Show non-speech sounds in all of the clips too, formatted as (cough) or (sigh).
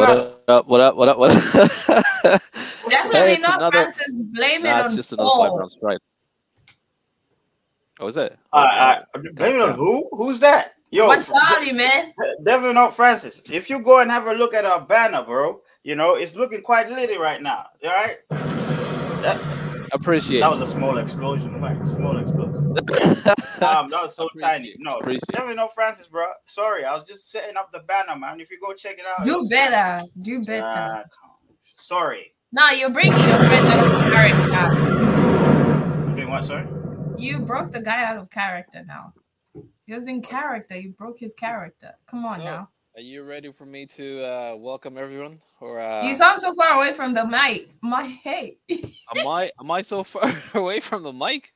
What matter? up? Uh, what up? What up? What up? (laughs) Definitely it's not another- Francis. Blame nah, it it's on just another five Paul. rounds right. Oh, is it? All right, all right. Blame it on who? Who's that? Yo, What's on, man? definitely not Francis. If you go and have a look at our banner, bro, you know it's looking quite litty right now. All right. That, Appreciate. that was a small explosion. Right? Small explosion. (laughs) it. Um, that was so Appreciate tiny. it. No, Appreciate it. definitely not Francis, bro. Sorry, I was just setting up the banner, man. If you go check it out, Do was- better. Do better. Come on. sorry. Nah, you're breaking your friend out of character. I'm doing what? Sorry. You broke the guy out of character now. He was in character. You broke his character. Come on So, now. Are you ready for me to uh, welcome everyone? Or uh, You sound so far away from the mic. My hey. am I am I so far (laughs) away from the mic?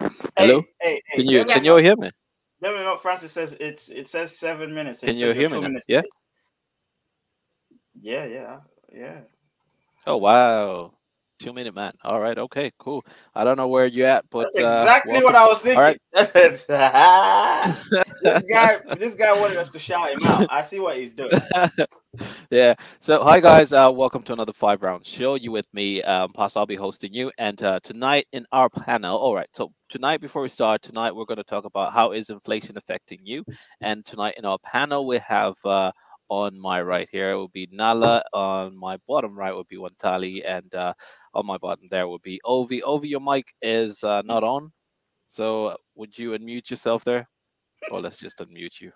Hey, Hello? Hey, hey, Can you definitely can you hear me? Definitely not Francis says it's it says seven minutes. It Can you hear me now? minutes Yeah. Yeah, yeah, yeah. Oh wow, two minute man. All right, okay, cool. I don't know where you're at, but That's exactly uh, what I was thinking. All right. (laughs) this guy, (laughs) this guy wanted us to shout him out. I see what he's doing. Yeah. So, hi guys. Uh, welcome to another five round show. You with me, um, Pastor. I'll be hosting you. And uh, tonight in our panel. All right. So tonight, before we start, tonight we're going to talk about how is inflation affecting you. And tonight in our panel, we have uh, on my right here will be Nala. On my bottom right would be Wantali, and uh, on my bottom there would be Ovi. Ovi, your mic is uh, not on. So would you unmute yourself there, or let's just unmute you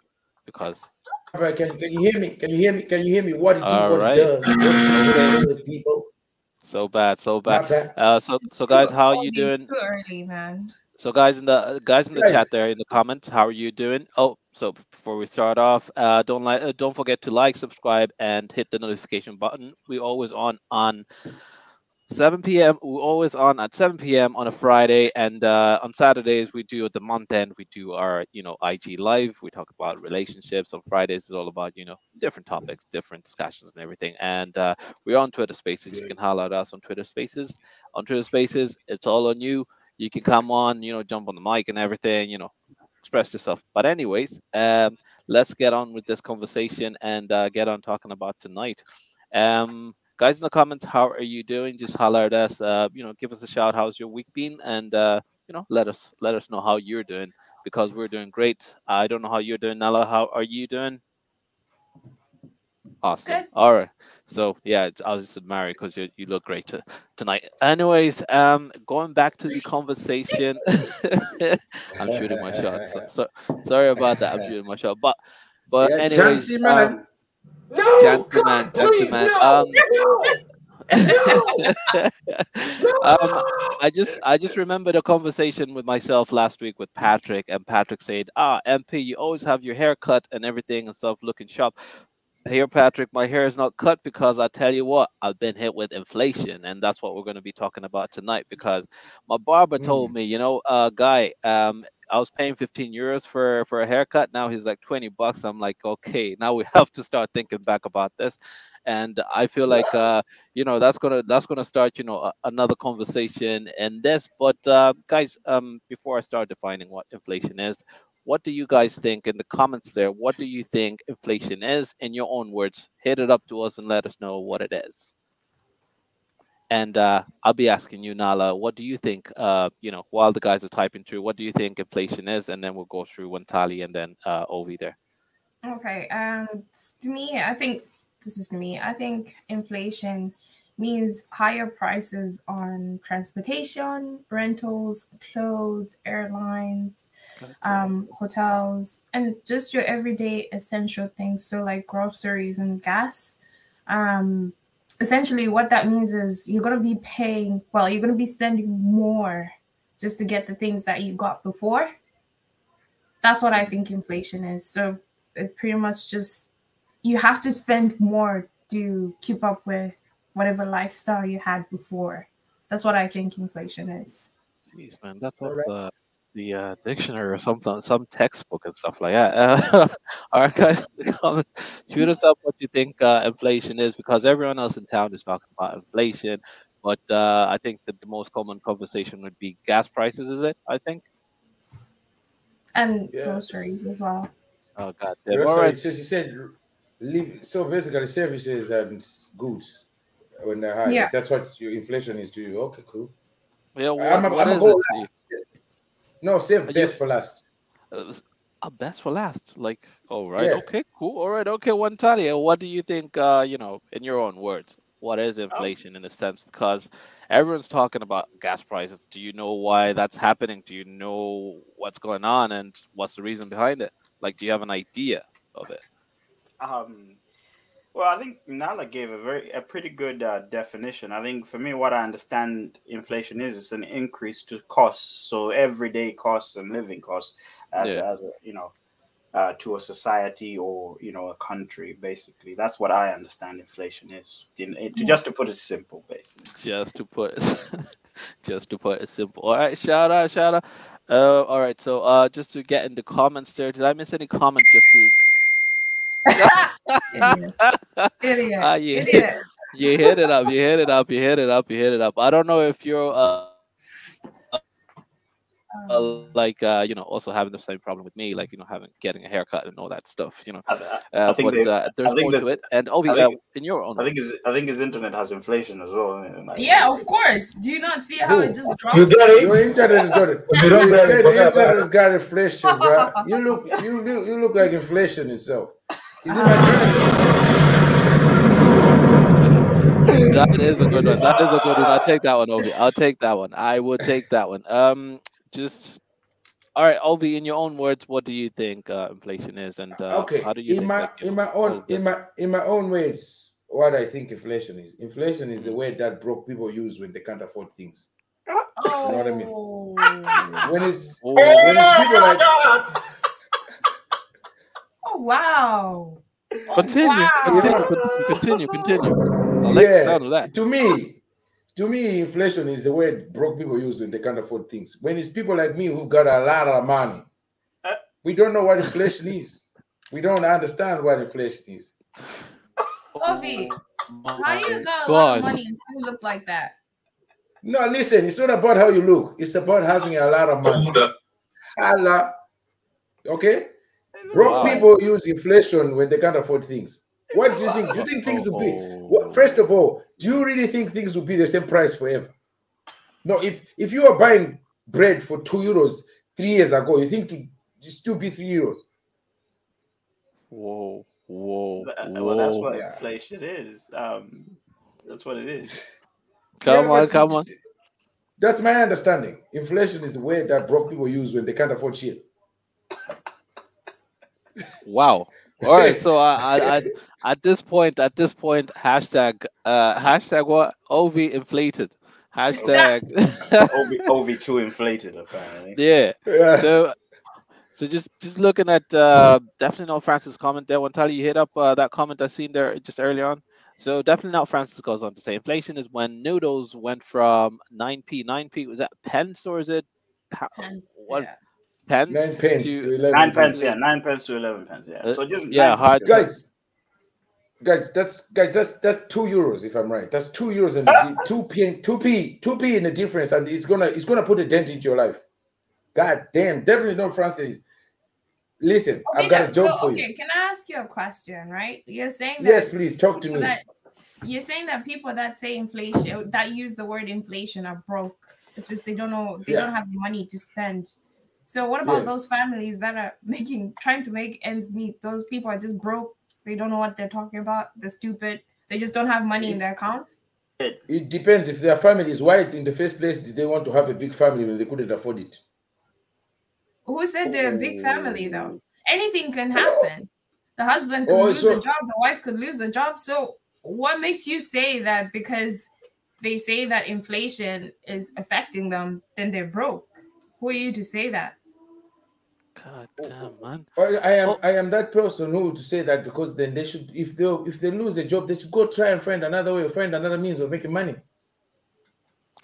because Right, can, can you hear me? Can you hear me? Can you hear me? What it do, All what right. it does, what it does, people. so bad, so bad. Bad. Uh, so It's so guys, too how you doing? Too early, man. So guys in the uh, guys in the Guys. chat there in the comments, how are you doing? Oh, so before we start off, uh, don't like uh, don't forget to like, subscribe, and hit the notification button. We always on on 7 p.m. We're always on at 7 p.m. on a Friday, and uh, on Saturdays we do at the month end we do our you know IG live. We talk about relationships. On Fridays it's all about you know different topics, different discussions, and everything. And uh, we're on Twitter Spaces. You can holler at us on Twitter Spaces. On Twitter Spaces, it's all on you. You can come on, you know, jump on the mic and everything, you know, express yourself. But anyways, um, let's get on with this conversation and uh, get on talking about tonight. Um, guys in the comments, how are you doing? Just holler at us. Uh, you know, give us a shout. How's your week been? And uh, you know, let us let us know how you're doing because we're doing great. I don't know how you're doing, Nella. How are you doing? Awesome. Good. All right. So yeah, I was just admiring because you you look great to, tonight. Anyways, um, going back to the conversation, (laughs) I'm shooting my shot. So, so sorry about that. I'm shooting my shot, but but yeah, anyways, Chancey, man. um, no, gentleman, God, please, no, um, no, (laughs) um, I just I just remembered a conversation with myself last week with Patrick, and Patrick said, "Ah, MP, you always have your hair cut and everything and stuff looking sharp." Here, Patrick, my hair is not cut because I tell you what, I've been hit with inflation, and that's what we're going to be talking about tonight. Because my barber told me, you know, uh, guy, um, I was paying 15 euros for for a haircut. Now he's like 20 bucks. I'm like, okay, now we (laughs) have to start thinking back about this, and I feel like, uh, you know, that's gonna that's gonna start, you know, a, another conversation in this. But uh, guys, um, before I start defining what inflation is, what do you guys think in the comments there? What do you think inflation is in your own words? Hit it up to us and let us know what it is. And uh, I'll be asking you, Nala, what do you think? Uh, you know, while the guys are typing through, what do you think inflation is? And then we'll go through Wantali and then uh, Ovi there. Okay. Um, to me, I think this is to me. I think inflation means higher prices on transportation, rentals, clothes, airlines, um, hotels, and just your everyday essential things. So like groceries and gas. Um, essentially, what that means is you're gonna be paying. Well, you're gonna be spending more just to get the things that you got before. That's what I think inflation is. So it pretty much just you have to spend more to keep up with whatever lifestyle you had before. That's what I think inflation is. Jeez, man, that's what right. the the uh, dictionary or something, some textbook and stuff like that. Uh, (laughs) all right, guys, in the comments, shoot us up what you think uh, inflation is because everyone else in town is talking about inflation. but uh, I think that the most common conversation would be gas prices. Is it? I think. and Yeah. groceries as well. Oh God. Yeah, damn. All so, right. so she said, leave. So basically, services and goods when they're high. Yeah. That's what your inflation is to you. Okay, cool. Yeah. What, I'm a, what I'm is go it? last. No, save Are you- best for last. Uh, uh, best for last. Like, all right, Yeah. okay, cool. All right, okay. Wantali, what do you think? Uh, you know, in your own words, what is inflation in a sense? Because everyone's talking about gas prices. Do you know why that's happening? Do you know what's going on and what's the reason behind it? Like, do you have an idea of it? Um, well, I think Nala gave a very a pretty good uh, definition. I think for me, what I understand inflation is it's an increase to costs, so everyday costs and living costs, as, Yeah. as a, you know, uh, to a society or you know a country. Basically, that's what I understand inflation is. In, it, Yeah. Just to put it simple, basically. Just to put it, (laughs) just to put it simple. All right, shout out, shout out. Uh, all right, so uh, just to get in the comments there, did I miss any comment? Just to Idiot. (laughs) Idiot. Ah, yeah. Idiot. (laughs) you hit it up, you hit it up, you hit it up, you hit it up. I don't know if you're uh, uh, Um, like uh, you know also having the same problem with me, like you know having getting a haircut and all that stuff, you know. I, I, Uh, think but they- uh, there's think more to it, and I uh, think- in your own. I think his I think his internet has inflation as well. like- yeah, of course. Do you not see how Who? it just dropped? You got it. Your internet is good. You (laughs) don't Your get it, forget internet has got inflation, bro. You look, you look, you look like inflation itself. Is it Nigerian? that is a good one. That is a good one. I'll take that one, Ovi. I'll take that one. I would take that one. Um, just all right, Ovi. In your own words, what do you think uh, inflation is, and uh, okay. how do you in think, my like, in my own in my in my own words, what I think inflation is. Inflation is a word that broke people use when they can't afford things. Oh. know what I mean? (laughs) When it's Oh, when it's people like Oh, wow. Oh, Continue, wow. continue, con- continue, continue. I like the Yeah. sound of that. to me, to me, inflation is the word broke people use when they can't afford things. When it's people like me who got a lot of money, Uh. we don't know what inflation is. We don't understand what inflation is. Ovi, how you My got a lot of money and still look like that? No, listen, it's not about how you look. It's about having a lot of money. Allah. Okay? Broke Wow. people use inflation when they can't afford things. What do you think? Do you think things will be? What, first of all, do you really think things will be the same price forever? No, if if you are buying bread for two euros three years ago, you think to still be three euros? Whoa, whoa, Th- Well, that's what Yeah. inflation is. Um, that's what it is. (laughs) Come Yeah, on, come on. That's my understanding. Inflation is the word that broke people use when they can't afford shit. Wow. All right. So I, I, I, (laughs) at this point, at this point, hashtag, uh, hashtag what? OV inflated. Hashtag. (laughs) OV, OV2 inflated, apparently. yeah. Yeah. So, so just, just looking at, uh, definitely not Francis' comment there. One tell you hit up uh, that comment I seen there just early on. So definitely not Francis goes on to say inflation is when noodles went from 9p, 9p, was that pence or is it pa- Pence, what yeah. Pence? Nine pence to- to eleven. Nine pence. pence, yeah, nine pence to eleven pence, yeah. Uh, So just yeah, nine- hard guys guys that's guys that's that's two euros if i'm right that's two euros and the (laughs) two p two p two p in the difference and it's gonna it's gonna put a dent into your life god damn definitely not francis listen Okay, i've got a that- job so, for okay, you can I ask you a question, right? You're saying that yes please talk to me that you're saying that people that say inflation that use the word inflation are broke. It's just they don't know they Yeah. don't have money to spend. So what about Yes. those families that are (laughs) making trying to make ends meet? Those people are just broke. They don't know what they're talking about. They're stupid. They just don't have money in their accounts. it depends if their family is white in the first place did they want to have a big family when they couldn't afford it Who said they're a big family though? Oh. Anything can happen. The husband could Oh, lose so- a job, the wife could lose a job. So what makes you say that because they say that inflation is affecting them, then they're broke? Who are you to say that? God oh, damn, oh, man. Well, I am Oh. I am that person who to say that because then they should if they if they lose a job they should go try and find another way or find another means of making money.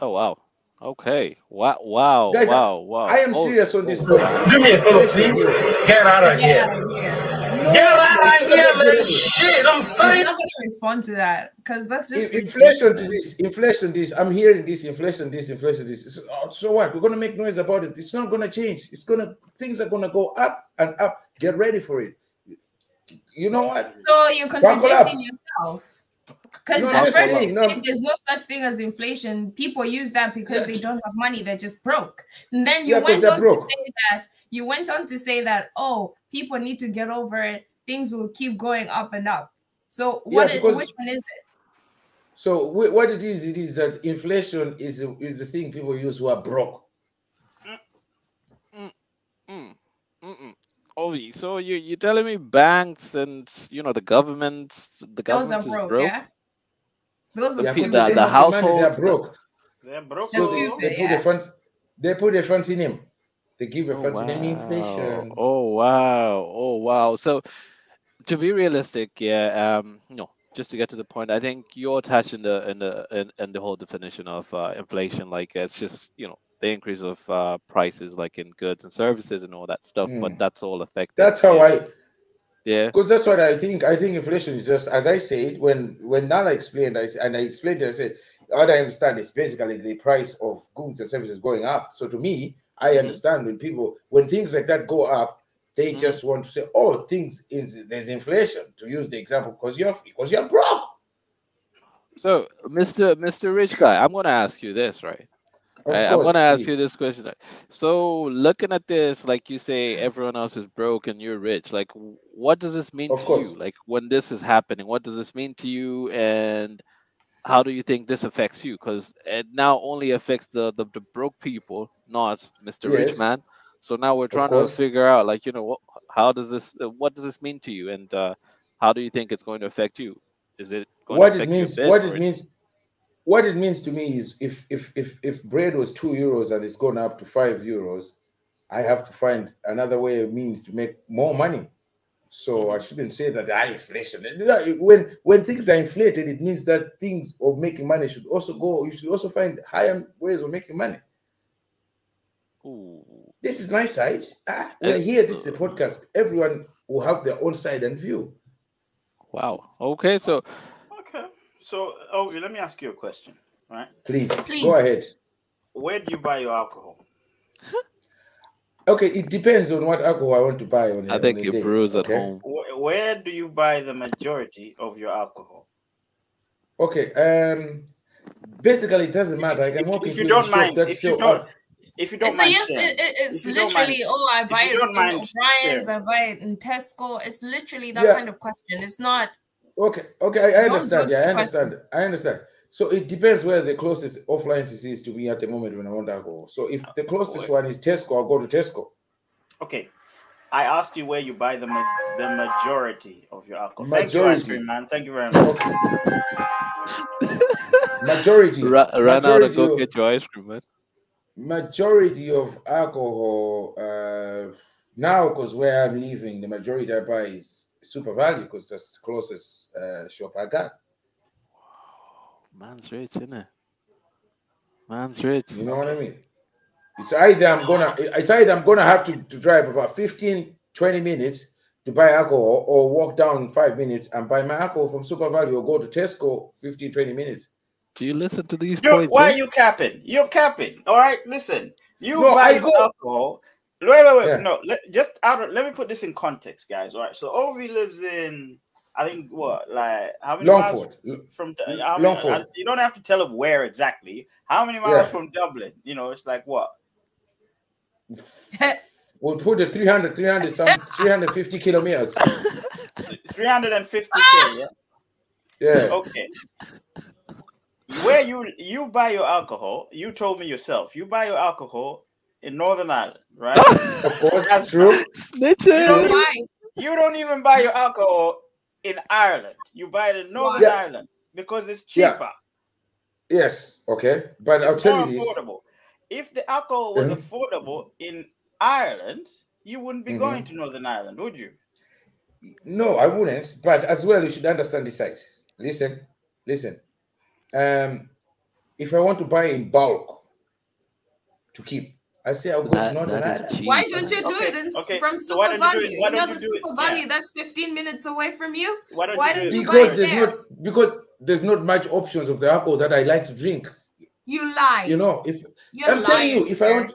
Oh wow. Okay. Wow. Wow. Guys, wow. Wow. I am Oh, serious on this oh, point. Do me a favor, please. Get out of here. yeah. No, Get out It's of here, man. Shit, I'm I'm not going to respond to that because that's just In- inflation to this, inflation this. I'm hearing this, inflation this, inflation this. So, uh, so what? We're gonna make noise about it. It's not gonna change. It's gonna things are gonna go up and up. Get ready for it. You know what? So you're contradicting yourself. Because No, at first saying, you no. there's no such thing as inflation. People use that because Yeah. they don't have money. They're just broke. And then you Yeah, 'cause went they're on broke. to say that you went on to say that oh, people need to get over it. Things will keep going up and up. So Yeah, what? is, which one is it? So wh- what it is, it is that inflation is is the thing people use who are broke. Mm. Oh, so you you telling me banks and you know the governments, the Those are government is broke, broke? yeah. Those are The Yeah, pe- the- they the don't have money, households, they're broke. They're broke. So though. stupid. they put yeah. the funds. They put the funds in him. They give reference Oh funds in him wow. inflation. Oh wow. Oh wow. So to be realistic, yeah, um, no, just to get to the point, I think you're touching the in the in, in the whole definition of uh, inflation. Like it's just you know the increase of uh, prices, like in goods and services and all that stuff. But Mm. that's all affected. That's how yeah. I Yeah. because that's what I think. I think inflation is just as I said when when Nala explained, I and I explained it, I said, what I understand is basically the price of goods and services going up. So to me, I Mhm. understand when people when things like that go up, they Mhm. just want to say, oh, things is there's inflation. To use the example, because you're because you're broke. So, Mr. Mr. Rich Guy, I'm gonna ask you this, right? Of Right, I'm gonna ask you this question. So, looking at this, like you say, everyone else is broke and you're rich. Like, what does this mean Of to course. you? Like, when this is happening, what does this mean to you, and how do you think this affects you? Because it now only affects the, the the broke people, not Mr. Rich Man. So now we're trying to figure out, like, you know, what, how does this, uh, what does this mean to you, and uh, how do you think it's going to affect you? Is it going what to it affect you a means what it means what it means to me is if if if if bread was two euros and it's gone up to five euros i have to find another way of means to make more money so i shouldn't say that ah, inflation when when things are inflated it means that things of making money should also go you should also find higher ways of making money Ooh. this is my side ah, we're Uh, here this is the podcast everyone will have their own side and view Wow. Okay, so Okay. So, oh, let me ask you a question. Right? please, Please. go ahead Where do you buy your alcohol? (laughs) Okay, it depends on what alcohol I want to buy on. a- I on think a you day, brews at okay? home. Where do you buy the majority of your alcohol? Okay, um, basically it doesn't matter. I can If, walk if into you the don't shop mind, if you so don't, if you don't so mind, yes, sharing, it, it- it's If you don't mind- literally oh I buy it don't in mind O'Brien's. I buy it in Tesco. It's literally that Yeah. kind of question. It's not Okay, okay, I, I understand. Yeah, I the understand. I understand. So it depends where the closest off-licence is to me at the moment when I want to go. So if the closest one is Tesco, I'll go to Tesco. Okay. I asked you where you buy the ma- the majority of your alcohol. Thank you, Majority. man. Thank you very much. Okay. Majority. Ra- run out and go of- get your ice cream, man. majority of alcohol uh now because where i'm living the majority i buy is SuperValu because that's the closest uh shop i got Man's rich, isn't it? Man's rich. you know what i mean it's either i'm gonna it's either i'm gonna have to, to drive about 15 20 minutes to buy alcohol or walk down five minutes and buy my alcohol from SuperValu or go to tesco 15 20 minutes Do you listen to these You, points? why eh? are you capping? You're capping. All right, listen. You No, buy I your go- alcohol. Wait, wait, wait. Yeah. No, let, just out of, let me put this in context, guys. All right. So Ovi lives in, I think, what, like how many miles longford L- from? L- How many, Longford. I- you don't have to tell them where exactly. How many miles Yeah. from Dublin? You know, it's like what? (laughs) we'll put the 300 300 some 350 kilometers (laughs) 350 k. Yeah. yeah Okay. Where you you buy your alcohol? You told me yourself. You buy your alcohol in Northern Ireland, right? (laughs) of course That's true Snitching. So- why. You don't even buy your alcohol in Ireland. You buy it in Northern Yeah. Ireland because it's Yeah. cheaper. Yes, okay, but I'll tell you this. If the alcohol was Mhm. affordable in Ireland, you wouldn't be Mhm. going to Northern Ireland, would you? No, I wouldn't. But as well, you should understand this side. Listen, listen. Um, if I want to buy in bulk to keep, I say I'll go That- to Northern that is Ireland. Why don't you do Okay, it in, okay, from so why Super don't you do Valley? it- why You know don't the you do it- SuperValu yeah. that's 15 minutes away from you? Why don't Why you do don't it? you Because there's there? not because there's not much options of the alcohol that I like to drink. You lie. You know, if You're I'm telling you, if I here. want,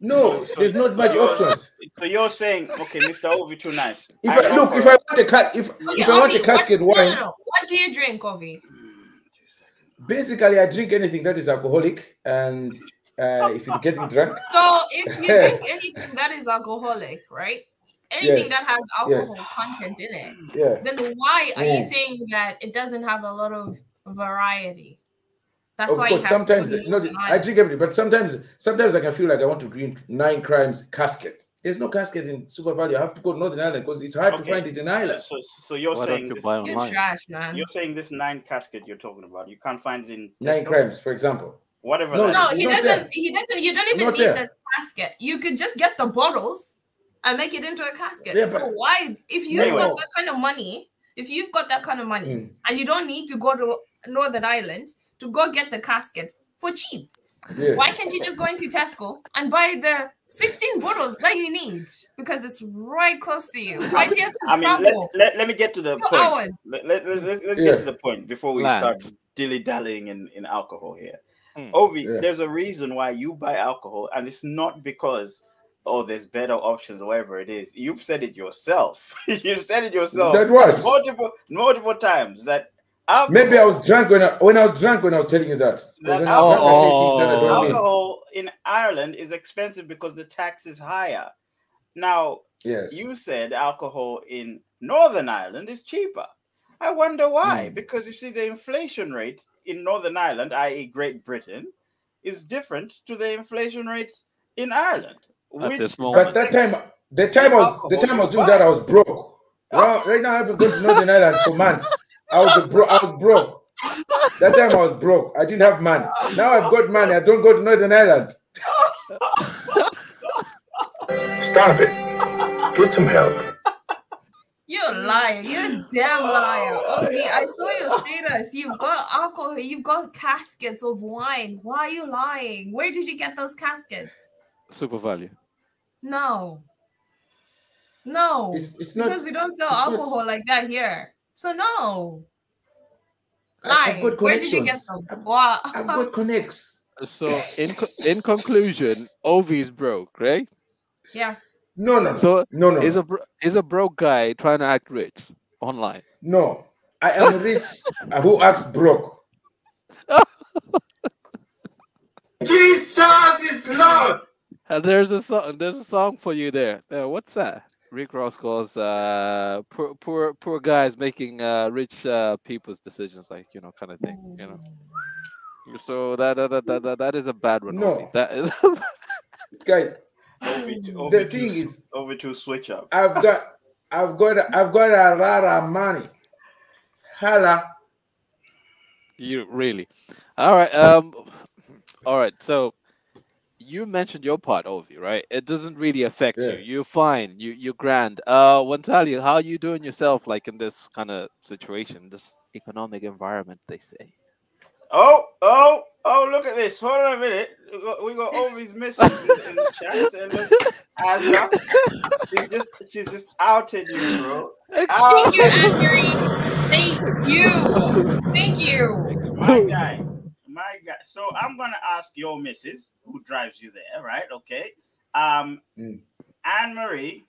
no, So- there's not much options. So you're saying, okay, Mr. Ovi, too nice. If I I, look, if a- I want a ca- if Okay, if I want a Ovi, casket what, no, wine, no, no. What do you drink, Ovi? basically I drink anything that is alcoholic, and uh, if it get me drunk, (laughs) So if you (laughs) drink anything that is alcoholic, right? Anything Yes. that has Yes. alcohol content in it, yeah. then why are you Mm. saying that it doesn't have a lot of variety? That's Of why course, you sometimes no, I drink everything, but sometimes sometimes I can feel like I want to drink nine crimes casket. There's no casket in SuperValu. I have to go to Northern Ireland because it's hard to find it in Ireland. So, so you're Why saying you this, You're trash, man. you're saying this nine casket you're talking about. You can't find it in Nine crimes, for example. Whatever. No, that No, is. He doesn't. there. He doesn't. You don't even Not need there. the casket. You could just get the bottles and make it into a casket. Yeah, so why, if you've Anyway. got that kind of money, if you've got that kind of money, Mm. and you don't need to go to Northern Ireland to go get the casket for cheap, Yeah. why can't you just go into Tesco and buy the 16 bottles that you need because it's right close to you? Why do you have to I mean, let's let, let me get to the two point. hours? Let, let, let, let's let's Yeah. get to the point before we Land. start dilly dallying in, in alcohol here. Hmm. Ovi, Yeah. there's a reason why you buy alcohol, and it's not because oh, there's better options, or whatever it is. You've said it yourself. (laughs) You've said it yourself That was multiple multiple times that alcohol, maybe I was drunk when I when I was drunk when I was telling you that. 'Cause That when I was drunk, I say things that I mean. alcohol in Ireland is expensive because the tax is higher. Now, Yes. you said alcohol in Northern Ireland is cheaper. I wonder why. Hmm. Because you see, the inflation rate in Northern Ireland, i.e., Great Britain, is different to the inflation rate in Ireland. At which- this But moment. that time, the time I was the time I was doing that, I was broke. Well, right now I haven't gone to Northern Ireland for months. I was a bro- I was broke. That time I was broke. I didn't have money. Now I've got money. I don't go to Northern Ireland. (laughs) Stop it. Get some help. You're a liar. You're a damn liar. Okay, I saw your (laughs) status. You've got alcohol. You've got caskets of wine. Why are you lying? Where did you get those caskets? SuperValu. No. No. It's it's not. because we don't sell it's not- alcohol like that here. So no. I- Lie. I've got Where did you get them? I've- Wow. I've got connects. So in co- in conclusion, Ovi's broke, right? yeah. No, no, no, So no, no, is a bro- is a broke guy trying to act rich online. no. I am rich. (laughs) who acts broke? (laughs) Jesus is Lord. And there's a song. There's a song for you there. Uh, what's that? Rick Ross calls uh, poor poor poor guys making uh, rich uh, people's decisions, like you know, kind of thing. You know. So that that that that, that, is a bad one. No. That is. (laughs) Guys, over to, (sighs) the over to, thing is, over to switch up. I've got, I've got, I've got a lot of money. Hala. You really? All right. Um. All right. So you mentioned your part, Ovi, right? It doesn't really affect Yeah. you. You're fine. You you're grand. Uh, Wantali, how are you doing yourself, like in this kind of situation, this economic environment? They say. Oh, oh, oh, look at this. Hold on a minute. We got, we got Ovi's missus in, in the chat. And look, Asma, she's just she's just outed you, bro. Thank you, Out. Andrew. Thank you. Thank you. My guy. My guy. So I'm gonna ask your missus who drives you there, right? Okay. Um Mm. Anne Marie,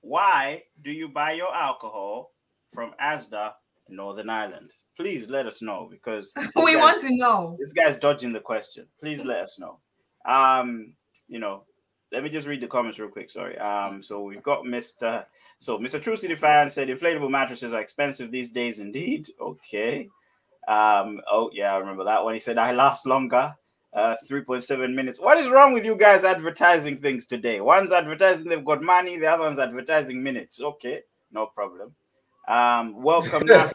why do you buy your alcohol from Asda, Northern Ireland? Please let us know because (laughs) We guy- want to know. this guy's dodging the question. Please let us know. Um, you know, let me just read the comments real quick. Sorry. Um, so we've got Mr. So Mr. True City fan said inflatable mattresses are expensive these days, indeed. Okay. Um, oh yeah, I remember that one. He said I last longer. Uh, 3.7 minutes. What is wrong with you guys advertising things today? One's advertising they've got money, the other one's advertising minutes. Okay, no problem. Um, welcome (laughs) now.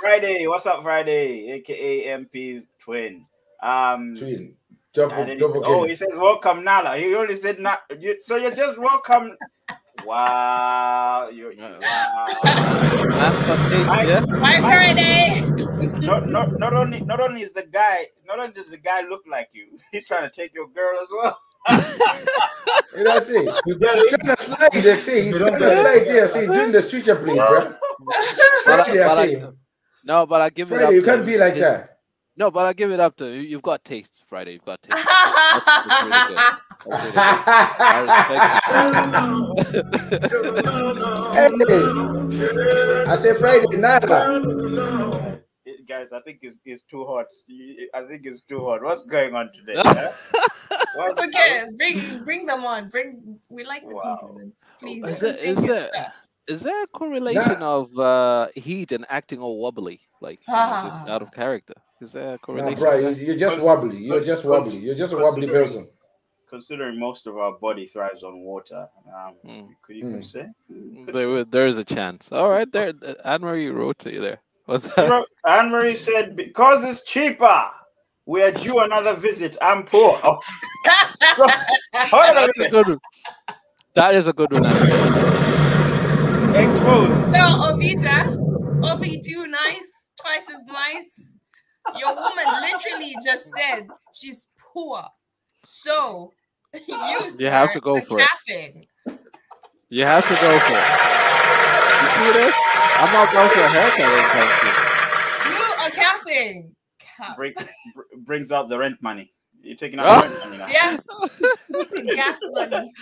Friday, what's up, Friday? AKA MP's twin. Um, Twin. and Double, he double oh, he says welcome Nala. He only said not. You, so you're just welcome. Wow, you Yeah. wow. That's I- Bye, Friday. not, not, not only not only is the guy not only does the guy look like you, (laughs) he's trying to take your girl as well. You know, see, You get he's it? trying to slide. There, see, he's don't trying to slide there. See, doing the switcher blade, bro. But I- Friday, I but I- see. no, but I give it up. You to can't be like his- that. No, but I give it up to you. You've got taste, Friday. You've got taste. (laughs) That's really good. That's really good. I respect hey, I say Friday, nada. It- guys, I think it's, it's too hot. I think it's too hot. What's going on today? (laughs) huh? What's- okay, bring bring them on. Bring we like the Wow. compliments, please. Is there, continue, is there, sir. is there a correlation of uh, heat and acting all wobbly, like you know, just out of character? Is there a Nah, correlation? bro, there? you, you're just Cons- wobbly. You're cons- just cons- wobbly. You're just a wobbly person. Considering most of our body thrives on water, um, Mm. could you Mm. say? Could There, wa- there is a chance. All right, there. Anne Marie wrote to you there. What's You that? know, Anne Marie said, "Because it's cheaper, we are due another visit. I'm poor." Oh, (laughs) hold That's a good one. That is a good one. Anne Exposed. So Obita, Obi do nice, twice as nice. Your woman literally just said she's poor. So (laughs) you, You have to go are for it. You have to go for it. You? I'm not going for a haircut anytime soon. You are capping. Cap. Bring, br- brings out the rent money. You're taking out Oh. the rent money now. Yeah. (laughs) Gas money.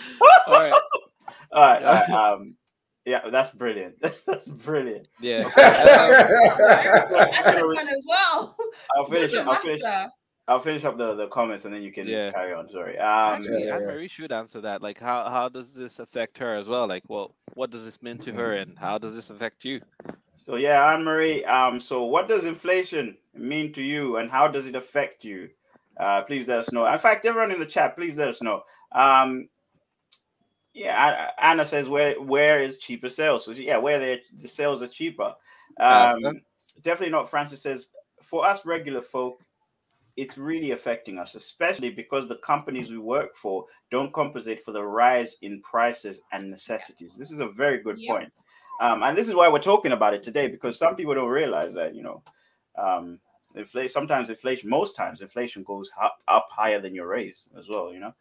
All right. (laughs) All right. all right, um, yeah, that's brilliant. (laughs) that's brilliant. Yeah. I should have done as well. I'll finish. Doesn't I'll finish. Matter. I'll finish up the, the comments and then you can Yeah. carry on. Sorry. Um, Actually, yeah, Anne yeah. Marie should answer that. Like, how how does this affect her as well? Like, well, what does this mean to her, and how does this affect you? So yeah, Anne Marie. Um, so what does inflation mean to you, and how does it affect you? Uh, please let us know. In fact, everyone in the chat, please let us know. Um, yeah, Anna says where where is cheaper sales? So yeah, where they the sales are cheaper. Um, her. definitely not. Francis says for us regular folk, it's really affecting us, especially because the companies we work for don't compensate for the rise in prices and necessities. This is a very good Yep. point. Um, and this is why we're talking about it today because some people don't realize that you know um, inflation. Sometimes inflation, most times inflation goes up, up higher than your raise as well. You know,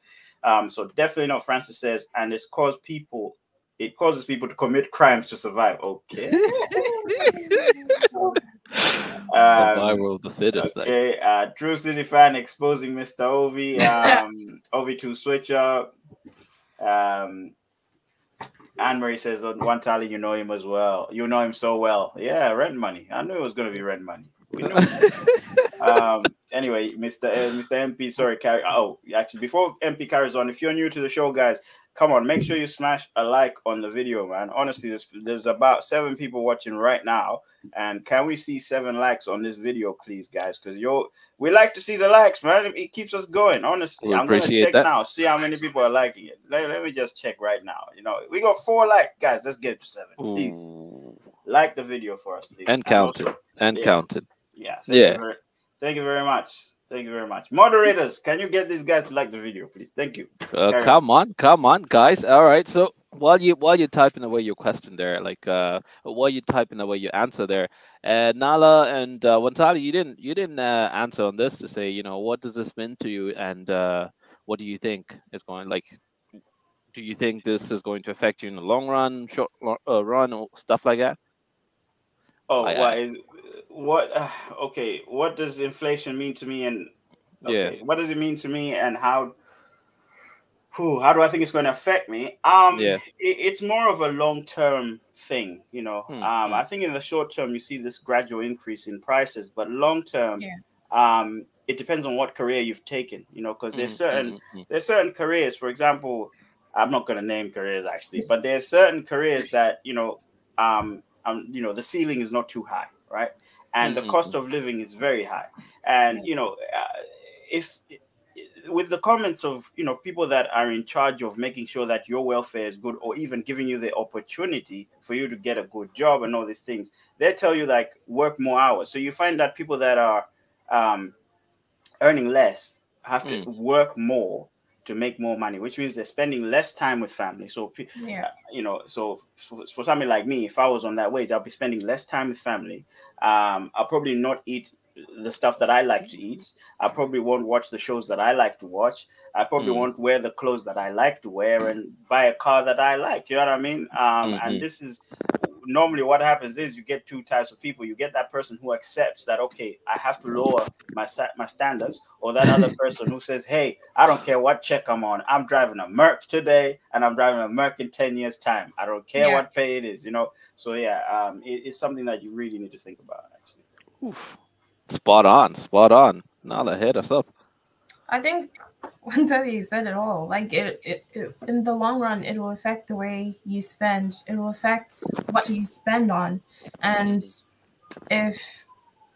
um, so definitely not. Francis says, and it's caused people. It causes people to commit crimes to survive. Okay. (laughs) Um, Survival of the fittest. Okay, uh, True City fan exposing Mr. Ovi, (laughs) um, Ovi2 switcher. Um, Anne Marie says on Wantali, you know him as well. You know him so well. Yeah, rent money. I knew it was going to be rent money. We know. (laughs) um, anyway, Mr. Uh, Mr. MP, sorry, carry. Oh, actually, before MP carries on, if you're new to the show, guys, come on, make sure you smash a like on the video, man. Honestly, there's there's about seven people watching right now, and can we see seven likes on this video, please, guys? Because you're we like to see the likes, man. It- keeps us going. Honestly, We I'm gonna check that. now, see how many people are liking it. Let, let me just check right now. You know, we got four likes, guys. Let's get to seven, please. Like the video for us, please. And also- counted. And Yeah. counted. yeah. Thank Yeah. You very, thank you very much. Thank you very much. Moderators, can you get these guys to like the video, please? Thank you. Uh, Carry on. come on, come on, guys. All right. So while you while you're typing away your question there, like uh, while you're typing away your answer there, uh, Nala and uh, Wantali, you didn't you didn't uh, answer on this to say, you know, what does this mean to you, and uh, what do you think is going like? Do you think this is going to affect you in the long run, short uh, run, or stuff like that? Oh, I- what I- is what? Uh, okay, what does inflation mean to me? And Yeah. what does it mean to me? And how? Whew, how do I think it's going to affect me? Um, Yeah. it- it's more of a long-term thing, you know. Hmm, um, hmm. I think in the short term you see this gradual increase in prices, but long term, Yeah. um, it depends on what career you've taken, you know, because there's Mm, certain mm, mm, there's certain careers, for example, I'm not going to name careers actually, but there's certain careers that you know, um, um, you know, the ceiling is not too high, right? And the cost of living is very high, and you know, uh, it's with the comments of you know people that are in charge of making sure that your welfare is good, or even giving you the opportunity for you to get a good job and all these things. They tell you like work more hours, so you find that people that are um, earning less have to work more to make more money, which means they're spending less time with family. So, Yeah. uh, you know, so for, for somebody like me, if I was on that wage, I'll be spending less time with family. Um, I'll probably not eat the stuff that I like to eat. I probably won't watch the shows that I like to watch. I probably Mm. won't wear the clothes that I like to wear and buy a car that I like. You know what I mean? Um, Mhm. And this is normally what happens is you get two types of people. You get that person who accepts that okay, I have to lower my my standards, or that other (laughs) person who says, hey, I don't care what check I'm on. I'm driving a Merc today, and I'm driving a Merc in ten years time. I don't care Yeah. what pay it is. You know. So yeah, um, it- it's something that you really need to think about. Actually. Oof. Spot on, spot on. Nala, hit us up. I think (laughs) Wantali said it all. Like it, it, it, in the long run, it will affect the way you spend. It will affect what you spend on, and if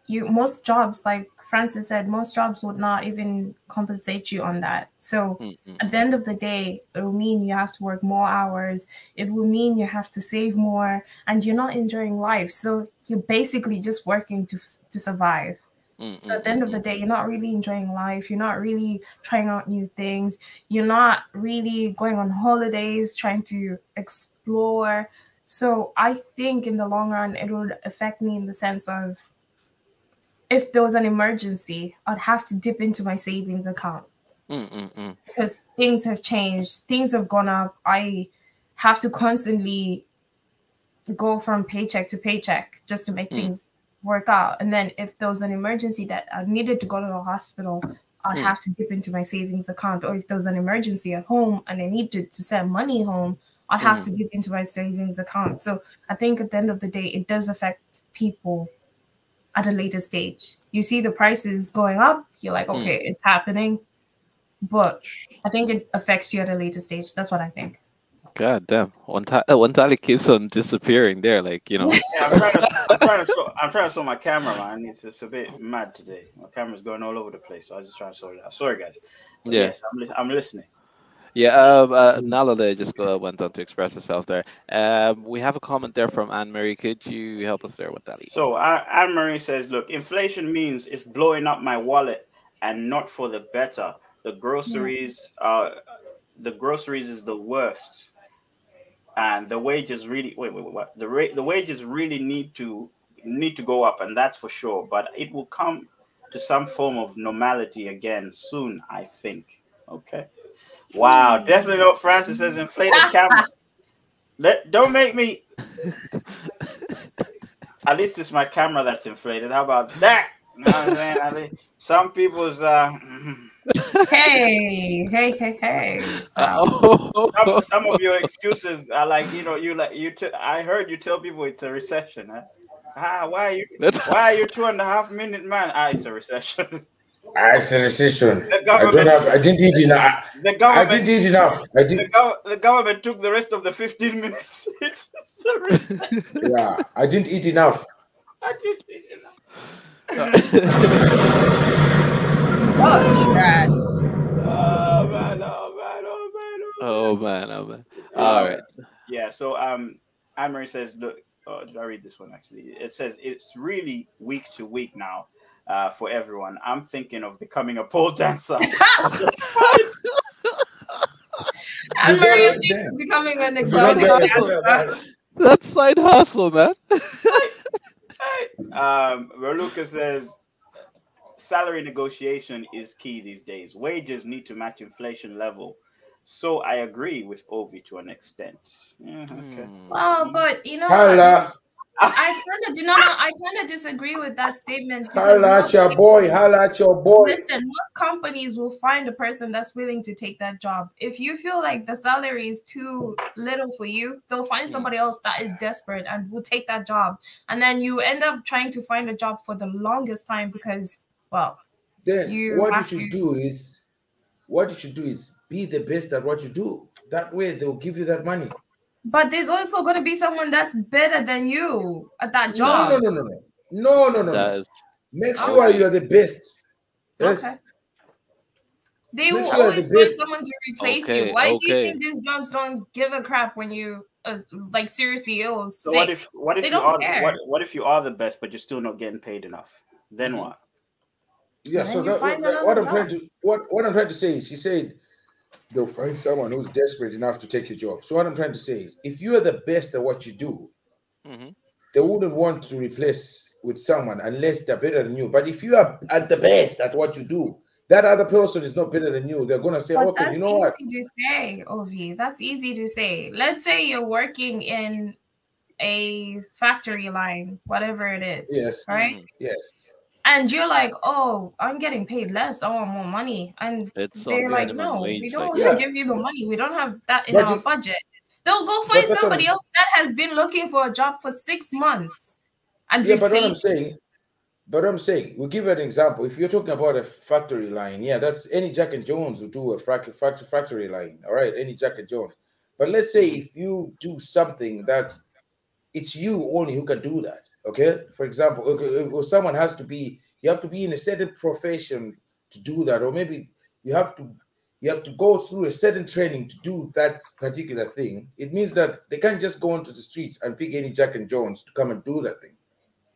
you most jobs, like Francis said, most jobs would not even compensate you on that. So Mm, mm, at the end of the day, it will mean you have to work more hours. It will mean you have to save more, and you're not enjoying life. So you're basically just working to to survive. Mm, So mm, at the end of mm, the day, you're not really enjoying life. You're not really trying out new things. You're not really going on holidays, trying to explore. So I think in the long run, it would affect me in the sense of if there was an emergency, I'd have to dip into my savings account mm, mm, mm. because things have changed, things have gone up. I have to constantly go from paycheck to paycheck just to make Mm. things work out. And then if there was an emergency that I needed to go to the hospital, I'd Mm. have to dip into my savings account. Or if there was an emergency at home and I needed to send money home, I'd have to dip into my savings account. So I think at the end of the day, it does affect people at a later stage. You see the prices going up, you're like, Mm. okay, it's happening. But I think it affects you at a later stage. That's what I think. God damn. One time, one time keeps on disappearing there, like you know. (laughs) Yeah, I'm trying to, I'm trying to, sort, I'm trying to sort my camera, man. It's, it's a bit mad today. My camera's going all over the place, so I just trying to sort it out. Sorry, guys. But Yeah. Yes, I'm, li- I'm listening. Yeah, um, uh, Nala there just uh, went on to express herself there. Um, we have a comment there from Anne Marie. Could you help us there with that? So uh, Anne Marie says, "Look, inflation means it's blowing up my wallet, and not for the better. The groceries, uh, the groceries is the worst, and the wages really wait, wait, wait, what? The rate, the wages really need to need to go up, and that's for sure. But it will come to some form of normality again soon, I think. Okay. Wow, definitely not. Francis says inflated (laughs) camera. Let don't make me. (laughs) At least it's my camera that's inflated. How about that? You know what I'm saying? I mean, some people's uh, (laughs) hey, hey, hey, hey. (laughs) So, Oh, some, some of your (laughs) excuses are like you know you like you. T- I heard you tell people it's a recession. Huh? Ah, why are you? That's- Why are you two and a half minute man? Ah, it's a recession. I it's a recession. The I don't government, have. I didn't eat enough. the government, I government, didn't eat enough. I the, did. gov- the government took the rest of the fifteen minutes. (laughs) it's a recession. Yeah, I didn't eat enough. I did it, you know. Oh, trash. Oh man! Oh man! Oh man! oh man, oh man. All right. Yeah, so um Amory says, look, oh, did I read this one actually? It says it's really week to week now uh, for everyone. I'm thinking of becoming a pole dancer. I'm You very gotta thinking of becoming an exotic bad. dancer. That's side hustle, man. (laughs) um Raluca says salary negotiation is key these days. Wages need to match inflation level. So I agree with Ovi to an extent. Yeah, okay. Hmm. Well, but you know, Holla, I kind of do not. I kind of disagree with that statement. because holla at your boy. Holla at your boy. Listen, most companies will find a person that's willing to take that job. If you feel like the salary is too little for you, they'll find somebody else that is desperate and will take that job. And then you end up trying to find a job for the longest time because, well, Then You what you should to- do is, what you should do is be the best at what you do. That way they'll give you that money. but there's also going to be someone that's better than you at that job. no, no, no, no, no, no, no. No. is Make sure Okay. you're the best. Yes. Okay. They Make will sure always the find someone to replace Okay, you. Why do you think these jobs don't give a crap when you uh, like seriously ill, So sick? what if what if They you don't are care. what what if you are the best but you're still not getting paid enough? Then Mhm. what? Yeah, Then so you that, find that- what I'm another trying to what what I'm trying to say is she said they'll find someone who's desperate enough to take your job. So what I'm trying to say is if you are the best at what you do, Mhm. they wouldn't want to replace with someone unless they're better than you. But if you are at the best at what you do, that other person is not better than you. They're gonna say, But okay, that's you know what? easy to say, Ovi. That's easy to say. Let's say you're working in a factory line, whatever it is, Yes, right? Mm. yes. And you're like, oh, I'm getting paid less. I want more money. And It's they're like, minimum no, we don't like- want Yeah. to (laughs) give you the money. We don't have that in But our you- budget. They'll go find somebody I'm- else that has been looking for a job for six months. And Yeah, but what I'm saying, but I'm saying, we'll give you an example. If you're talking about a factory line, yeah, that's any Jack and Jones who do a frac- fact- factory line. All right, any Jack and Jones. But let's say mm-hmm. if you do something that it's you only who can do that. Okay, for example, okay, or someone has to be, you have to be in a certain profession to do that, or maybe you have to. You have to go through a certain training to do that particular thing. It means that they can't just go onto the streets and pick any Jack and Jones to come and do that thing.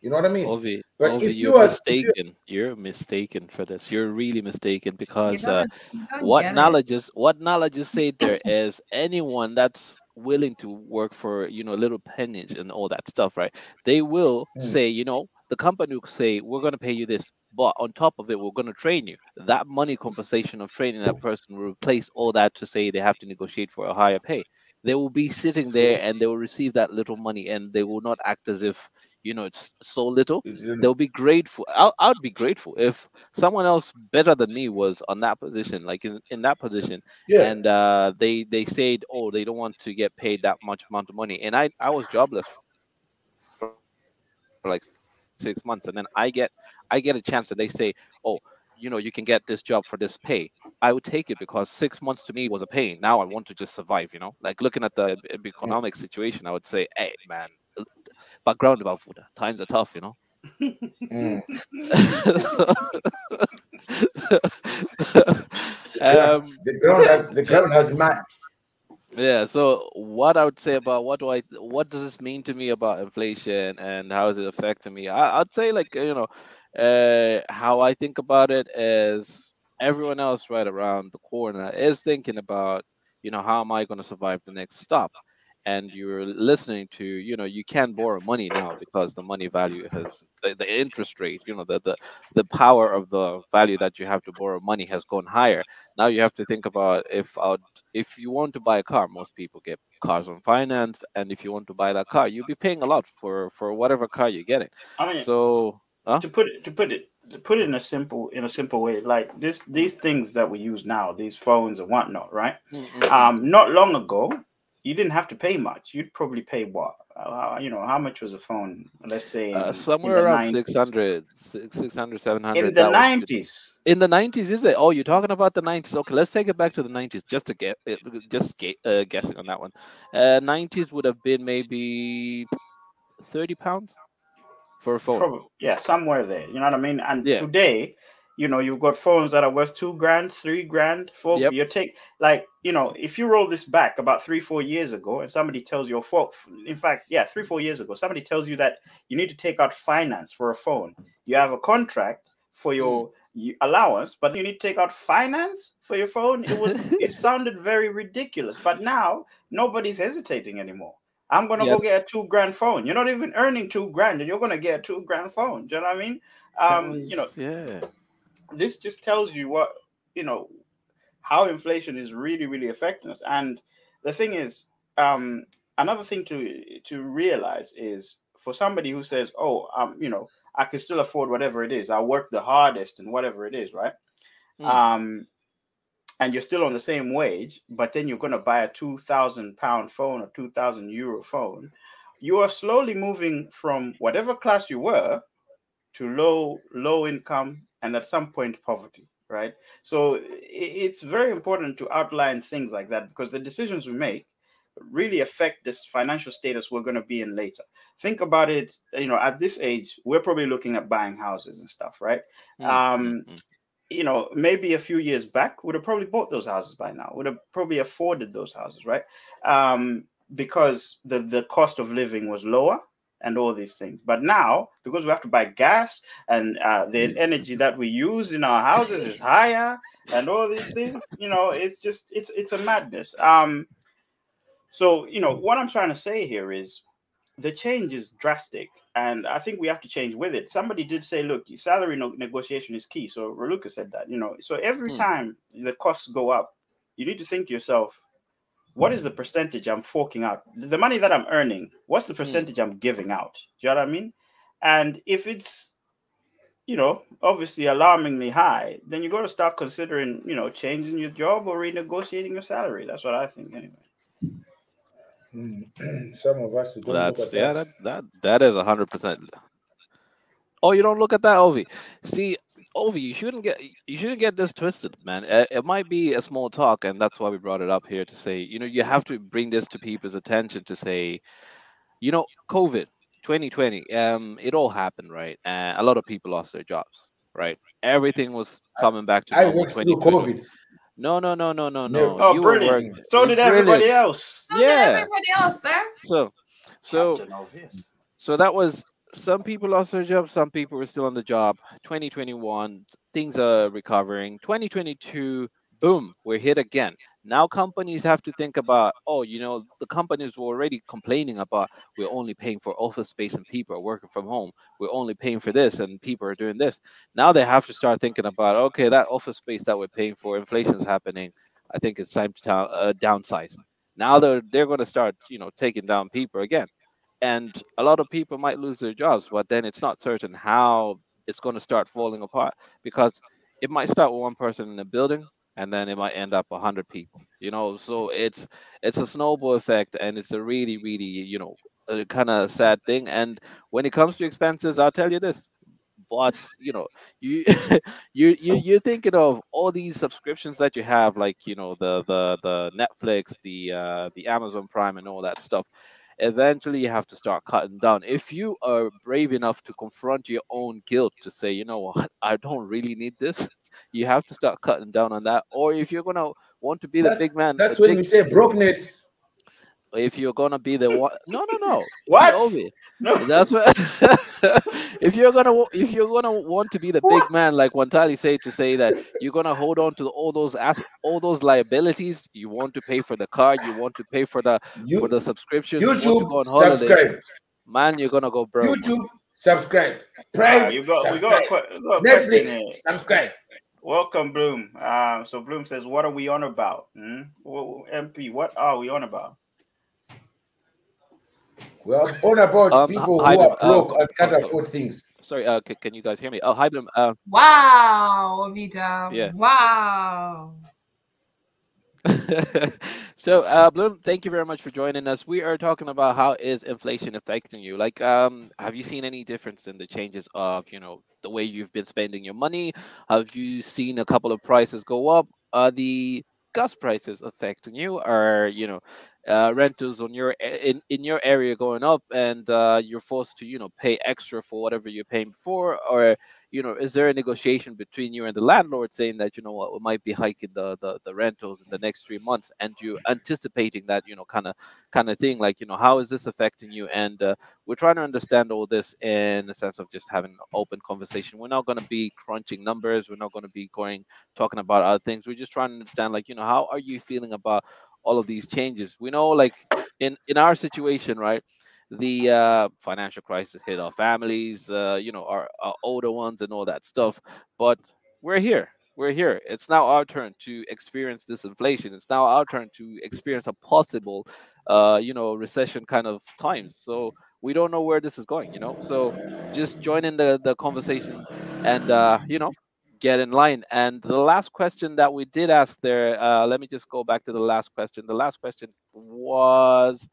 You know what I mean? Ovi, But Ovi, if you're you are- if you- mistaken. You're mistaken for this. You're really mistaken because uh, don't- you don't what knowledge is what knowledge is said there is anyone that's willing to work for you know a little pennies and all that stuff right? They will Mm. say you know the company will say we're going to pay you this but on top of it we're going to train you that money compensation of training that person will replace all that to say they have to negotiate for a higher pay. They will be sitting there and they will receive that little money and they will not act as if you know it's so little they'll be grateful. I I would be grateful if someone else better than me was on that position, like in, in that position, Yeah, and uh, they they said, oh, they don't want to get paid that much amount of money, and I I was jobless for like six months, and then I get I get a chance, and they say, oh, you know, you can get this job for this pay. I would take it because six months to me was a pain. Now I want to just survive, you know, like looking at the economic situation, I would say, hey, man, background about food, times are tough, you know. Mm. (laughs) um, the ground has the ground has mad. yeah. So what I would say about what do I what does this mean to me about inflation and how is it affecting me? I, I'd say like you know, uh, how I think about it is everyone else right around the corner is thinking about you know how am I going to survive the next stop. And you're listening to, you know, you can borrow money now because the money value has the, the interest rate, you know, the, the the power of the value that you have to borrow money has gone higher now you have to think about if out if you want to buy a car most people get cars on finance and if you want to buy that car you'll be paying a lot for for whatever car you're getting I mean, so huh? to put it to put it to put it in a simple in a simple way, like this these things that we use now, these phones and whatnot, right? Um, not long ago, you didn't have to pay much. You'd probably pay what? Uh, you know, how much was a phone? Let's say uh, somewhere around 90s. 600 600 700 in the nineties. in the 90s is it oh you're talking about the 90s okay let's take it back to the 90s just to get it just uh, guessing on that one uh 90s would have been maybe 30 pounds for a phone Probably, yeah, somewhere there. You know what I mean? And Yeah. today, you know, you've got phones that are worth two grand, three grand, four. Yep. You take like, you know, if you roll this back about three, four years ago, and somebody tells you, a phone, in fact, yeah, three, four years ago, somebody tells you that you need to take out finance for a phone. You have a contract for your y- allowance, but you need to take out finance for your phone. It was, (laughs) it sounded very ridiculous. But now nobody's hesitating anymore. I'm gonna Yep. go get a two grand phone. You're not even earning two grand, and you're gonna get a two grand phone. Do you know what I mean? Um, you know, yeah this just tells you what you know how inflation is really, really affecting us. And the thing is, um, another thing to to realize is for somebody who says, "Oh, um, you know, I can still afford whatever it is. I work the hardest and whatever it is, right?" Mm. Um, and you're still on the same wage, but then you're going to buy a two thousand pound phone or two thousand euro phone. You are slowly moving from whatever class you were to low low income and at some point poverty right? So it's very important to outline things like that because the decisions we make really affect this financial status we're going to be in later. Think about it you know at this age we're probably looking at buying houses and stuff right? Mm, um, mm, mm. you know maybe a few years back would have probably bought those houses by now would have probably afforded those houses right? Um, because the the cost of living was lower and all these things but now because we have to buy gas and uh, the energy that we use in our houses is higher and all these things you know it's just it's it's a madness um so you know what i'm trying to say here is the change is drastic, and I think we have to change with it. Somebody did say, "Look, salary no- negotiation is key." So Raluca said that, you know. So every Hmm. time the costs go up, you need to think to yourself, "What is the percentage I'm forking out? The money that I'm earning, what's the percentage I'm giving out?" Do you know what I mean? And if it's you know, obviously alarmingly high, then you got to start considering, you know, changing your job or renegotiating your salary. That's what I think, anyway. Mm. (clears throat) Some of us we That's look at yeah, that. that that that is a hundred percent. Oh, you don't look at that, Ovi. See, Ovi, you shouldn't get you shouldn't get this twisted, man. Uh, It might be a small talk, and that's why we brought it up here to say, you know, you have to bring this to people's attention to say, you know, COVID, 2020, um, it all happened, right? And a lot of people lost their jobs, right? Everything was coming back to I worked through COVID. No, no, no, no, no, No. no. Oh, You were brilliant. work- So did everybody else. So did Yeah. everybody else, sir. So, so so that was some people lost their jobs, some people were still on the job. 2021, things are recovering. 2022, boom, we're hit again. Now companies have to think about, oh, you know, the companies were already complaining about we're only paying for office space and people are working from home. We're only paying for this and people are doing this. Now they have to start thinking about, okay, that office space that we're paying for, inflation's happening. I think it's time to uh, downsize. Now they're they're going to start, you know, taking down people again and a lot of people might lose their jobs but then it's not certain how it's going to start falling apart because it might start with one person in a building and then it might end up 100 people you know? So it's it's a snowball effect and it's a really really you know kind of sad thing and when it comes to expenses i'll tell you this but you know you (laughs) you you you're thinking of all these subscriptions that you have like you know the the the netflix the uh the amazon prime and all that stuff eventually you have to start cutting down. If you are brave enough to confront your own guilt to say you know what? I don't really need this (laughs) you have to start cutting down on that. Or if you're gonna want to be the big man that's when big- we say brokenness. If you're gonna be the one no no no (laughs) What? Ovi, No. that's what (laughs) if you're gonna if you're gonna want to be the big man like Wantali said to say that you're gonna hold on to all those ass all those liabilities you want to pay for the car you want to pay for the You, for the subscription you go YouTube, on holiday subscribe. man you're gonna go broke YouTube, subscribe. Prime, you got, we subscribe. got, a, we got a Netflix, here. subscribe. Welcome, Bloom. Um, so Bloom says, "What are we on about?" Hmm? Wha- MP, what are we on about? Well, on about Um, people hi, who are uh, broke and can't oh, afford things. sorry uh c- can you guys hear me oh hi Bloom. uh Wow, Vida. Yeah. Wow. (laughs) so uh bloom thank you very much for joining us we are talking about how is inflation affecting you like um have you seen any difference in the changes of you know the way you've been spending your money have you seen a couple of prices go up are the gas prices affecting you are you know uh, rentals on your in, in your area going up and uh, you're forced to you know pay extra for whatever you're paying before or you know, is there a negotiation between you and the landlord saying that you know what we might be hiking the the, the rentals in the next three months, and you anticipating that you know kind of kind of thing, like you know how is this affecting you? And uh, we're trying to understand all this in the sense of just having an open conversation. We're not going to be crunching numbers. We're not going to be going talking about other things. We're just trying to understand, like you know, how are you feeling about all of these changes? We know, like in in our situation, right? the uh, financial crisis hit our families, uh, you know, our, our older ones and all that stuff. But we're here. We're here. It's now our turn to experience this inflation. It's now our turn to experience a possible, uh, you know, recession kind of times. So we don't know where this is going, you know. So just join in the the conversation, and uh, you know, get in line. And the last question that we did ask there, uh, let me just go back to the last question. The last question was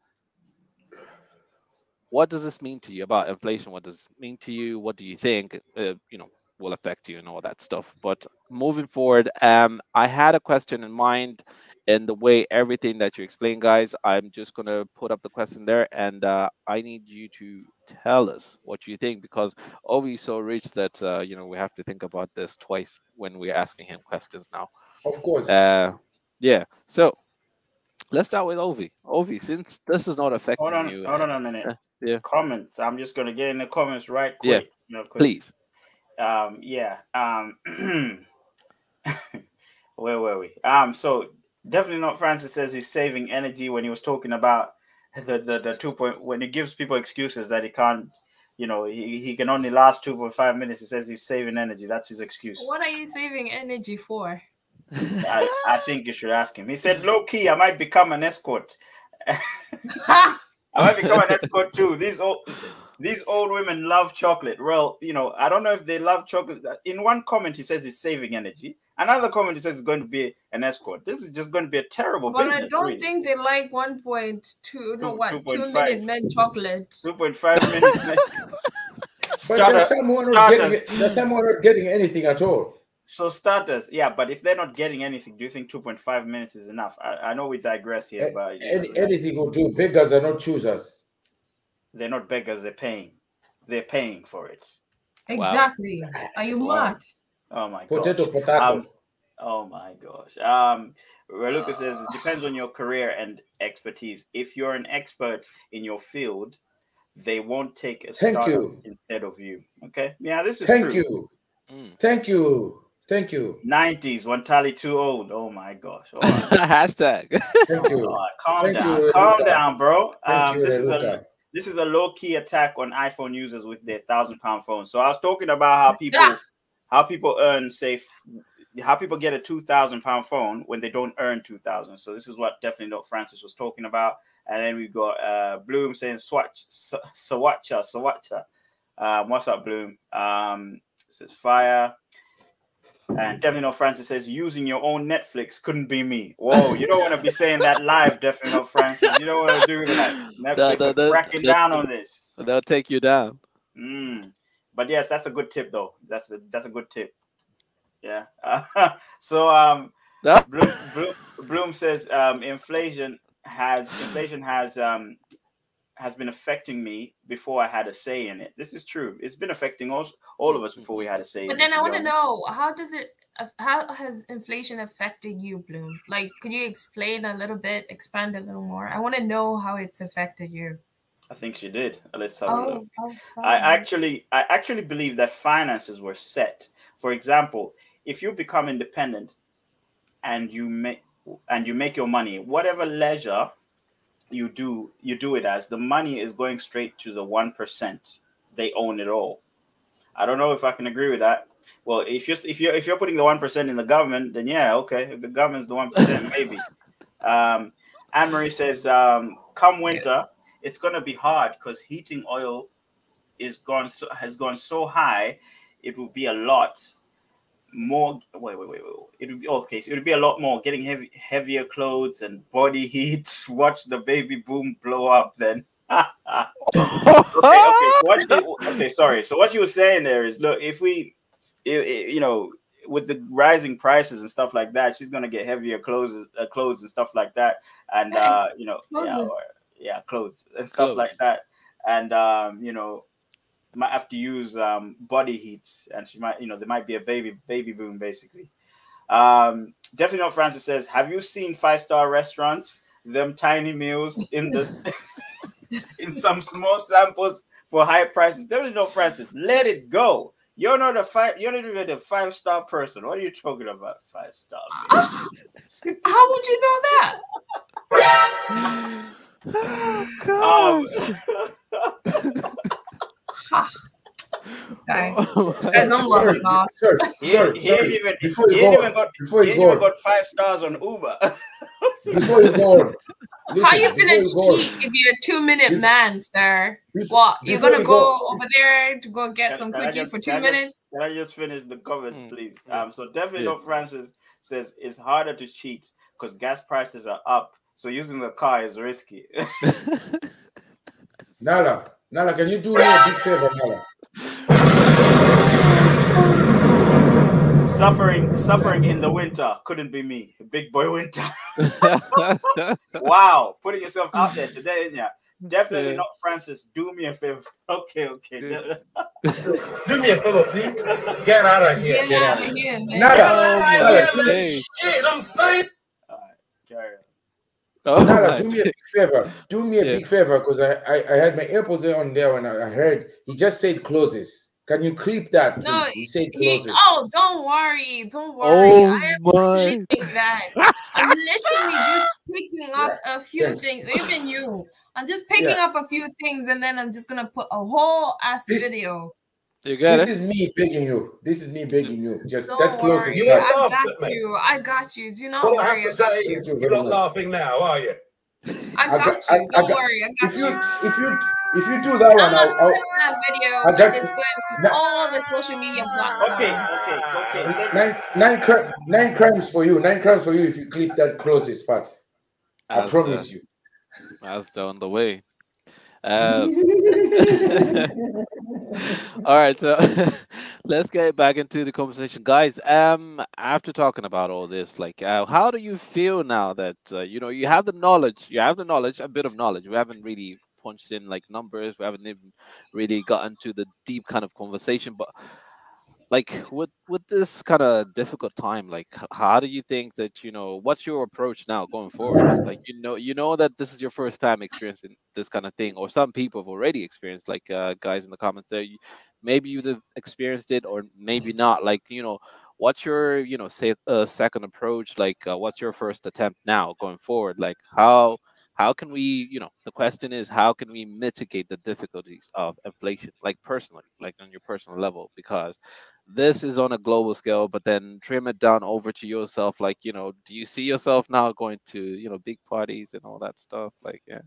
what does this mean to you about inflation? What does mean to you? What do you think, uh, you know, will affect you and all that stuff? But moving forward, um, I had a question in mind in the way everything that you explain, guys. I'm just gonna put up the question there, and uh, I need you to tell us what you think because Ovi is so rich that uh, you know we have to think about this twice when we're asking him questions now. Of course. Uh, yeah. So let's start with Ovi. Ovi, since this is not affecting Hold on, you, hold on a minute. uh, yeah. Comments. I'm just gonna get in the comments right Yeah, quick. you know, 'cause, please. Um, yeah. Um, (clears throat) where were we? Um, so definitely not. Francis says he's saving energy when he was talking about the, the the two point when he gives people excuses that he can't, you know, he, he can only last two point five minutes. He says he's saving energy. That's his excuse. What are you saving energy for? I, I think you should ask him. He said, low key, I might become an escort. I might become an escort too. These old these old women love chocolate. Well, you know, I don't know if they love chocolate. In one comment, he says he's saving energy. Another comment, he says it's going to be an escort. This is just going to be a terrible but business. I don't really. think they like 1.2, no, Two- what, 2 2.5. minute men chocolate. 2.5 minutes. (laughs) But Starter- there's someone not getting there's someone not getting anything at all. So starters, yeah, but if they're not getting anything, do you think 2.5 minutes is enough? I, I know we digress here, A- but you Any, know, anything will do. Beggars are not choosers. they're not beggars, they're paying. They're paying for it. Exactly. Are you Wow. mad? Oh my Potato, gosh. potato. Um, oh my gosh. Um, where Lucas says it (sighs) depends on your career and expertise. If you're an expert in your field, they won't take a Thank startup you. instead of you. Okay. Yeah, this is Thank true. you. Mm. Thank you. Thank you. 90s, Wantali too old. Oh my gosh. Oh, my (laughs) Hashtag. Thank you. God. Calm Thank down. you, Calm down, bro. Thank Um, you, this is a this is a low key attack on iPhone users with their thousand pound phones. So I was talking about how (laughs) people Yeah. How people earn say how people get a two thousand pound phone when they don't earn two thousand. So this is what definitely not Francis was talking about. And then we got uh Bloom saying swatch Sawacha Sawacha. Um, what's up, Bloom? Um, it says fire. And definitely not Francis says using your own Netflix couldn't be me. Whoa, you don't want to be saying that live, definitely not Francis. You don't want to do that. (laughs) Netflix are the- cracking down on this. They'll take you down. Mm. But yes, that's a good tip though. That's a that's a good tip. Yeah. (laughs) so um. Bloom, Bloom, Bloom says um inflation has inflation has um has been affecting me before I had a say in it. This is true. It's been affecting all, all of us before we had a say. But in then it, I want to know how does it, how has inflation affected you, Bloom? Like, could you explain a little bit, expand a little more? I want to know how it's affected you. I think she did. Let's have a look. Oh, oh I actually I actually believe that finances were set. For example, if you become independent and you make and you make your money, whatever leisure you do, you do it as the money is going straight to the one percent. They own it all. I don't know if I can agree with that. Well, if you're if you're if you're putting the one percent in the government, then yeah, okay. If the government's the one percent, (laughs) maybe. Um, Anne Marie says, um, come winter, it's gonna be hard because heating oil is gone so, has gone so high, it will be a lot more. Wait, wait, wait, wait. It would be okay. So it would be a lot more getting heavy, heavier clothes and body heat. (laughs) Watch the baby boom blow up. Then. (laughs) okay, okay. You- okay, sorry. So what you were saying there is, look, if we, i- i- you know, with the rising prices and stuff like that, she's gonna get heavier clothes, uh, clothes and stuff like that, and uh, you know, yeah, or- yeah, clothes and stuff like that, and um, you know, might have to use um body heat, and she might, you know, there might be a baby baby boom basically. Um, definitely not. Francis says, have you seen five star restaurants? Them tiny meals in this (laughs) in some small samples for high prices. Definitely not Francis. Let it go. You're not a five. You're not even a five star person. What are you talking about? Five star. man? (laughs) How would you know that? (laughs) Oh, Um, Ha. This guy. Oh This guy's not Sorry, rubbing off. sorry, he, sorry, he sorry. even. Before you ain't go even got. before you ain't even got five stars on Uber. before you go on, listen, How you before finna go cheat if you're a two minute Bef- man, sir? bef- What? You're before gonna you go over there to go get Can- some can I coochie just- for can two I just- minutes? Can I just finish the comments, Mm, please? Um, so definitely Yeah. Francis says it's harder to cheat because gas prices are up. So using the car is risky. (laughs) Nala, Nala, can you do me a big favor, Nala? suffering, suffering in the winter couldn't be me. Big boy winter. (laughs) wow, putting yourself out there today, isn't ya? Definitely Yeah. not Francis. Do me a favor. (laughs) Okay, okay. Yeah. Do me a favor, please. Get out of here. Get out of here, man. Nala, Oh my Nala, days. Shit, I'm saying. All right, carry on. Oh Nala, my do me a big (laughs) favor. Do me a Yeah. big favor because I, I, I had my AirPods on there when I, I heard he just said closes. Can you clip that, please? No, he said He, closes. oh, don't worry, don't worry. Oh I am my. that. I'm literally just (laughs) picking up a few Thanks. things. Even you, I'm just picking Yeah. up a few things and then I'm just gonna put a whole ass This- video. You get This it? is me begging you. This is me begging you. Just Don't that closest worry, You part. ain't I got at you. I got you. Do not What I worry. have to say, you. Thank you you're not laughing now, are you? I I got got- you. I- I Don't got- worry. I got If you you. if you if you do that one, I'm not I'll, I'll, that video. I got- it's going No. all the social media platforms. Okay, okay, okay. Nine nine cri- nine crimes for you. Nine crimes for you if you clip that closest part. I As promise the, you. As the on the way. Uh, (laughs) all right, so (laughs) let's get back into the conversation, guys. Um, after talking about all this, like, uh, how do you feel now that uh, you know you have the knowledge? You have the knowledge, a bit of knowledge. We haven't really punched in like numbers. We haven't even really gotten to the deep kind of conversation, but like with with this kind of difficult time like how do you think that you know what's your approach now going forward? Like you know you know that this is your first time experiencing this kind of thing or some people have already experienced like uh, guys in the comments there you, maybe you've experienced it or maybe not. Like you know what's your you know say uh, second approach? Like uh, what's your first attempt now going forward? Like how how can we you know the question is how can we mitigate the difficulties of inflation like personally like on your personal level? Because this is on a global scale but then trim it down over to yourself like you know do you see yourself now going to you know big parties and all that stuff? Like yeah.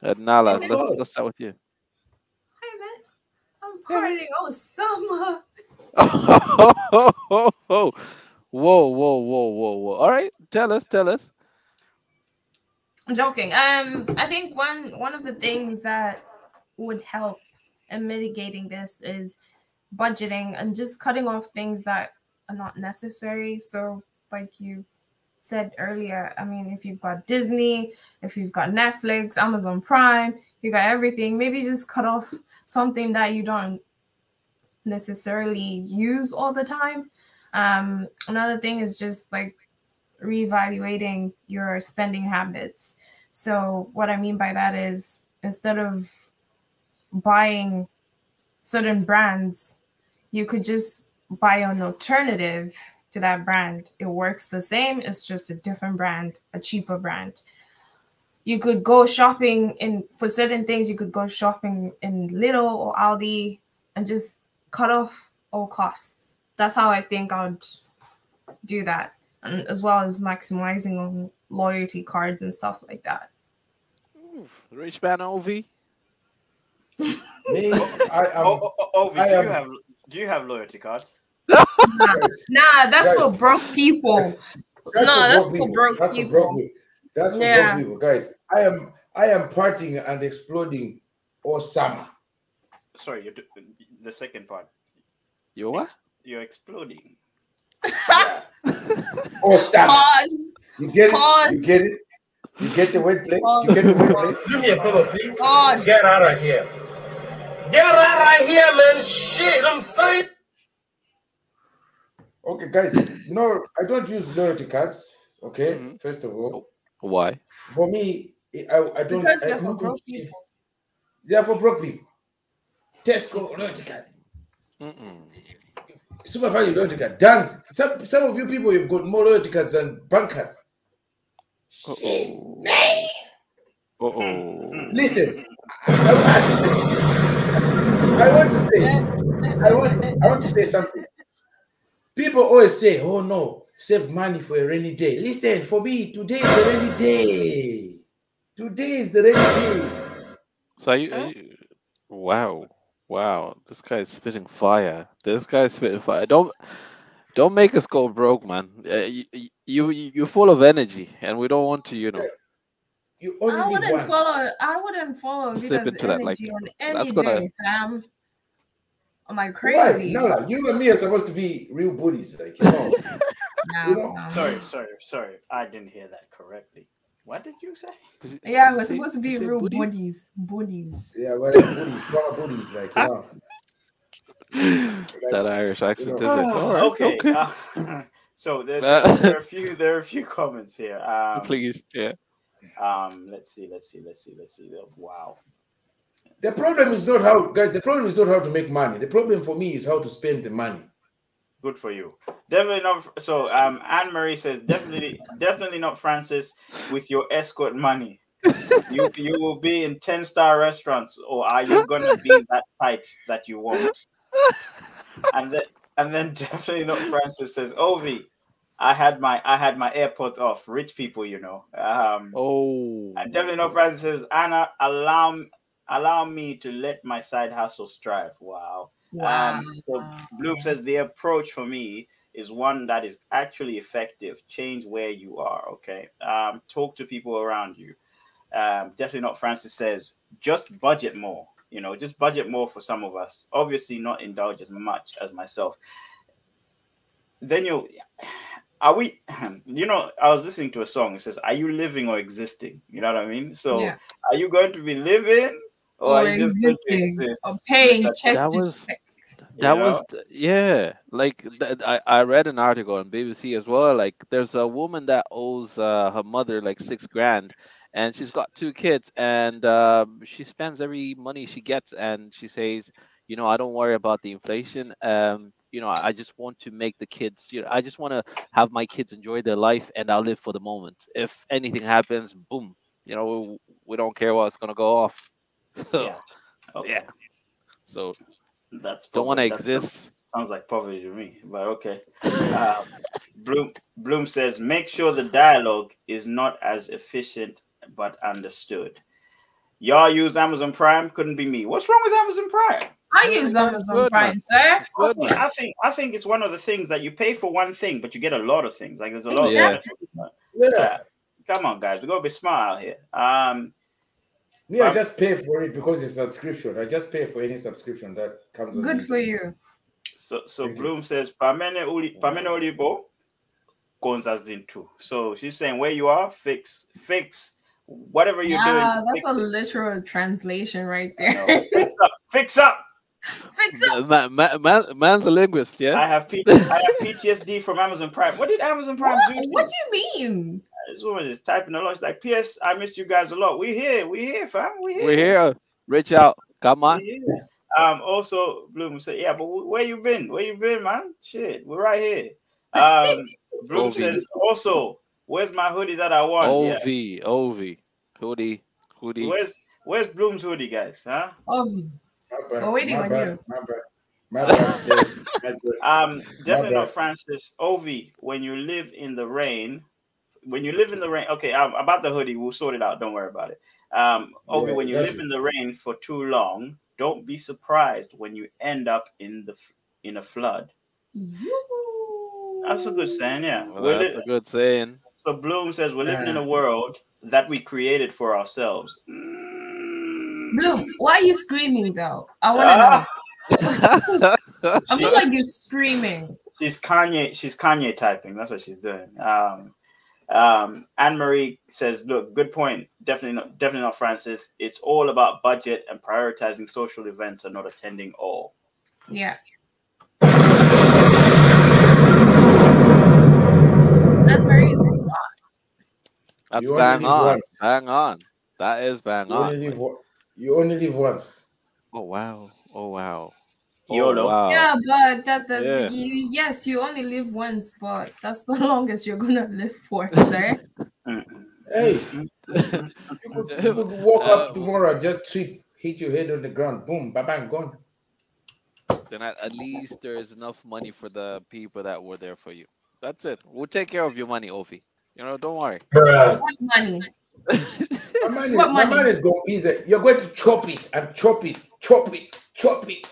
Uh, Nala, let's, let's start with you. Hey man, I'm partying all summer. whoa (laughs) whoa whoa whoa whoa whoa. All right tell us tell us I'm joking. Um, I think one one of the things that would help in mitigating this is budgeting and just cutting off things that are not necessary. So, like you said earlier, I mean, if you've got Disney, if you've got Netflix, Amazon Prime, you got everything. Maybe just cut off something that you don't necessarily use all the time. Um, another thing is just like reevaluating your spending habits. So, what I mean by that is instead of buying certain brands, you could just buy an alternative to that brand. It works the same, it's just a different brand, a cheaper brand. You could go shopping in for certain things, you could go shopping in Lidl or Aldi and just cut off all costs. That's how I think I'd do that and as well as maximizing on loyalty cards and stuff like that. Ooh, rich man ov Me, (laughs) I am. Oh, oh, oh, Ovi, I do you have do you have loyalty cards? Nah, nah that's for broke people. That's No, that's for people. broke That's for people. broke people. That's for Yeah. broke people, guys. I am I am partying and exploding all summer. Sorry, you're the second part. you what You're exploding. (laughs) All summer. Pause. You get Pause. it? You get it? You get the wordplay? Pause. You get the wordplay? Do me a favor, please. Pause. Get out of here. Get out of here, man. Shit, I'm saying. Okay, guys. No, I don't use loyalty cards. Okay, Mhm. first of all, why for me, I, I don't. Because I they're for broke do- people. They're for broke people. Tesco loyalty card. Mm-mm. SuperValu loyalty card. Dance. Some some of you people you've got more loyalty cards than bank cards. Shit. Uh-oh. Uh-oh. Mm-hmm. Listen, I, I want to say, I want, I want to say something. People always say, "Oh no, save money for a rainy day." Listen, for me, today is the rainy day. Today is the rainy day. So are you, are you- wow, wow, this guy's spitting fire. This guy's spitting fire. Don't don't make us go broke, man. Uh, you, you you you're full of energy, and we don't want to, you know. You I only live wouldn't once. follow. I wouldn't follow Sip because into that, like, energy on that's any gonna- day, fam. I'm like Why? crazy. No, like, you and me are supposed to be real buddies, like you know. (laughs) Nah, you know, nah. Sorry, sorry, sorry. I didn't hear that correctly. What did you say? Did Yeah, we're supposed to be real booty? buddies. Buddies. yeah, we're like buddies, proper buddies, like you (laughs) know. that Irish accent, know. is it? All right, okay. okay. uh, (laughs) so there, (laughs) there are a few there are a few comments here. Um, Please, yeah. Um, let's see, let's see, let's see, let's see. Wow. The problem is not how, guys. The problem is not how to make money. The problem for me is how to spend the money. Good for you. Definitely not. So, um, Anne Marie says definitely, definitely not Francis with your escort money. you you will be in 10 star restaurants or are you gonna be that type that you want and then and then (laughs) definitely not francis says ovi i had my i had my airpods off rich people you know um Oh. and definitely not francis says anna allow allow me to let my side hustle strive wow Wow. um, so Bloom says the approach for me is one that is actually effective. Change where you are. Okay. Um, talk to people around you. Um, definitely not. Francis says just budget more. You know, just budget more for some of us. Obviously, not indulge as much as myself. Then you, are we? (clears throat) You know, I was listening to a song. It says, "Are you living or existing?" You know what I mean? So, Yeah. are you going to be living or, Or are you just going to existing, exist? or paying That- check that was- check. That You was know? yeah, like th- I I read an article on BBC as well. Like there's a woman that owes uh, her mother like six grand, and she's got two kids, and um, she spends every money she gets, and she says, you know, I don't worry about the inflation. Um, you know, I I just want to make the kids, you know, I just want to have my kids enjoy their life, and I'll live for the moment. If anything happens, boom, you know, we, we don't care what's gonna go off. (laughs) So, Yeah. Okay. yeah. So That's don't want to exist. Sounds like poverty to me, but okay. Um, Bloom Bloom says make sure the dialogue is not as efficient but understood. Y'all use Amazon Prime, couldn't be me. What's wrong with Amazon Prime? I use Amazon Good, man. Prime, sir. I Good, think. I think I think it's one of the things that you pay for one thing, but you get a lot of things. Like there's a lot Yeah. of Yeah. Yeah. Come on, guys, we gotta be smart out here. Um, Me, I Um, just pay for it because it's subscription. I just pay for any subscription that comes. Good the- for you. So so Thank you. Bloom says Pamene Uli Pamene Olibo Gonza Zintu. So she's saying where you are, fix fix whatever you're doing. Yeah, just that's fix a it. literal translation right there. fix up, fix up. Fix it. Man, man, man, man's a linguist, yeah. I have P- (laughs) I have PTSD from Amazon Prime. What did Amazon Prime What, do? to what do you mean? This woman is typing a lot. It's like, P.S. I miss you guys a lot. We're here, We're here, fam. We're here. We're here. Reach out. Come on. Um. Also, Bloom said, "Yeah, but where you been? Where you been, man? Shit, we're right here." (laughs) Um. Bloom OV. says, "Also, where's my hoodie that I want? Yeah. OV, OV, hoodie, hoodie. Where's Where's Bloom's hoodie, guys? Huh? Oh, My bad, We're waiting my on bad, you. My bad. My bad. (laughs) Yes. Um, definitely not bad. Francis. Ovi, when you live in the rain, when you live in the rain, okay, um, about the hoodie, we'll sort it out. Don't worry about it. Um, Ovi, Yeah, when you that's live it. in the rain for too long, don't be surprised when you end up in the in a flood. That's a good saying, yeah. Well, that's li- a good saying. So Bloom says we're living in a world that we created for ourselves. Bloom, why are you screaming though? I want to (laughs) know. Ah, (laughs) I feel like you're screaming. she's Kanye. She's Kanye typing. That's what she's doing. Um, um, Anne Marie says, "Look, good point. Definitely not. Definitely not Francis. It's all about budget and prioritizing social events and not attending all." Yeah. That's You bang on. once. Bang on. That is bang You only on. live. You only live once. Oh wow. Oh wow. Oh, wow. Yeah, but that the, Yeah. you, yes, you only live once, but that's the (laughs) longest you're gonna live for, (laughs) sir. Hey, you could, you could walk Uh, up tomorrow, just trip, hit your head on the ground, boom, bang, bang, gone. Then at, at least there is enough money for the people that were there for you. That's it. We'll take care of your money, Ovi. You know, don't worry. what money? My man is, What my money? man is going to be there. You're going to chop it and chop it, chop it, chop it.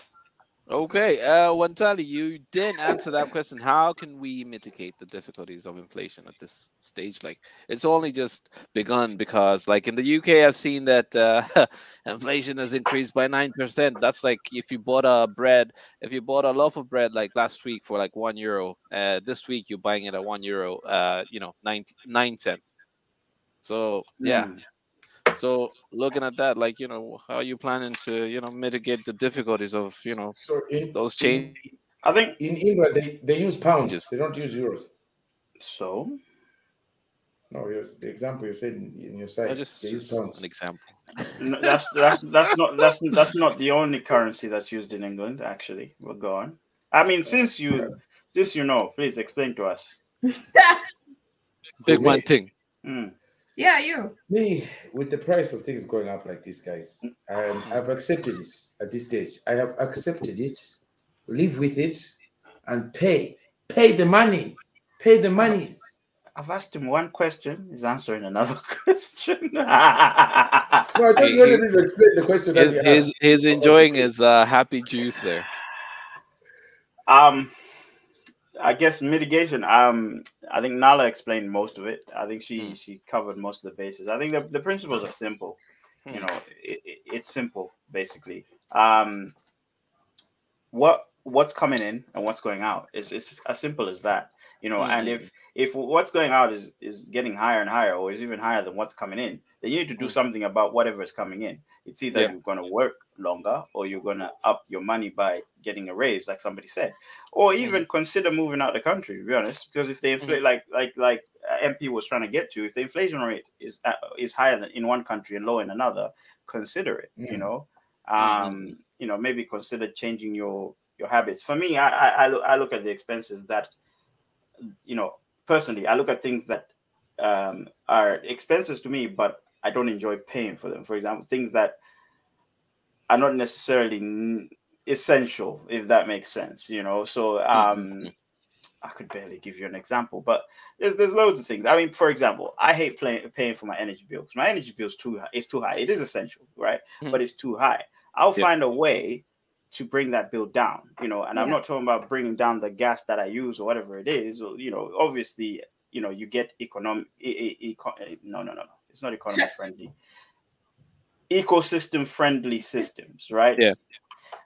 Okay, uh, Wantali, you didn't answer that question. How can we mitigate the difficulties of inflation at this stage? Like, it's only just begun because, like, in the UK, I've seen that uh, (laughs) inflation has increased by nine percent. That's like if you bought a bread, if you bought a loaf of bread like last week for like one euro, uh, this week you're buying it at one euro, uh, you know, nine nine cents. So yeah, Mm. So looking at that, like, you know, how are you planning to, you know, mitigate the difficulties of, you know, So in those change? I think in England, they, they use pounds. Just- They don't use euros. so. No, yes, the example you said in, in your I site, just, they use just pounds. an example. No, that's that's that's not that's that's not the only currency that's used in England. Actually, we'll go on. I mean, since you since you know, please explain to us. (laughs) Big me- man thing. Mm. Yeah, you. Me, with the price of things going up like this, guys, um, I've accepted it at this stage. I have accepted it, live with it, and pay. Pay the money. Pay the monies. I've asked him one question. He's answering another (laughs) question. (laughs) No, I don't He- want he- to explain the question that He's, you he's, asked. he's enjoying his uh, happy juice there. um, I guess mitigation. Um, I think Nala explained most of it. I think she Hmm. she covered most of the bases. I think the, the principles are simple. Hmm. You know, it, it, it's simple basically. Um, what what's coming in and what's going out is it's as simple as that. You know, and if if what's going out is is getting higher and higher, or is even higher than what's coming in, then you need to do Mm. something about whatever is coming in. It's either Yeah. you're going to work longer, or you're going to up your money by getting a raise, like somebody said, or even consider moving out of the country. To be honest, because if they inflate, like like like uh, MP was trying to get to, if the inflation rate is uh, is higher than in one country and low in another, consider it. You Mm. know, Mhm. um, you know, maybe consider changing your your habits. For me, I I, I, look, I look at the expenses that, you know, personally, I look at things that um, are expenses to me, but I don't enjoy paying for them. For example, things that are not necessarily n- essential, if that makes sense. You know, so um, Mhm. I could barely give you an example, but there's there's loads of things. I mean, for example, I hate playing, paying for my energy bill because my energy bill is too high. It's too high. It is essential, right? Mhm. But it's too high. I'll Yeah. find a way to bring that bill down. You know, and I'm not talking about bringing down the gas that I use or whatever it is. Or, you know, obviously, you know, you get economic. E- e- eco- eh, no, no, no, no. It's not economy friendly. Ecosystem friendly systems, right? Yeah.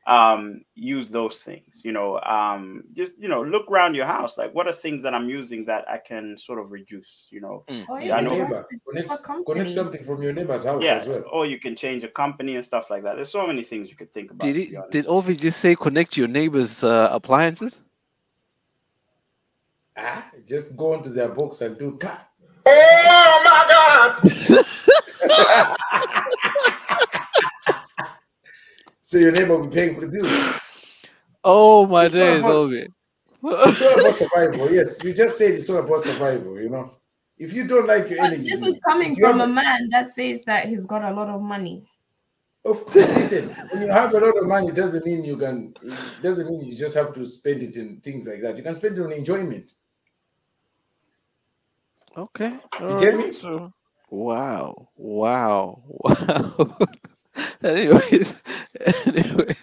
um use those things you know um just you know look around your house like what are things that i'm using that i can sort of reduce you know Mm. Oh, Yeah, Your I know. neighbor. Connect, connect something from your neighbor's house yeah as well. or you can change a company and stuff like that there's so many things you could think about Did to he, did Ovi just say connect your neighbor's uh, appliances? Ah, just go into their books and do cut. Oh my God! So your neighbor will be paying for the bill. Oh my It's days, much. Ovi. It's all about survival. Yes, we just said it's all about survival. You know, if you don't like your But energy, this is coming from have a man that says that he's got a lot of money. Of course, listen. When you have a lot of money, it doesn't mean you can. It doesn't mean you just have to spend it in things like that. You can spend it on enjoyment. Okay. You get me? alright, So, wow. Wow. Wow. (laughs) anyways, anyway.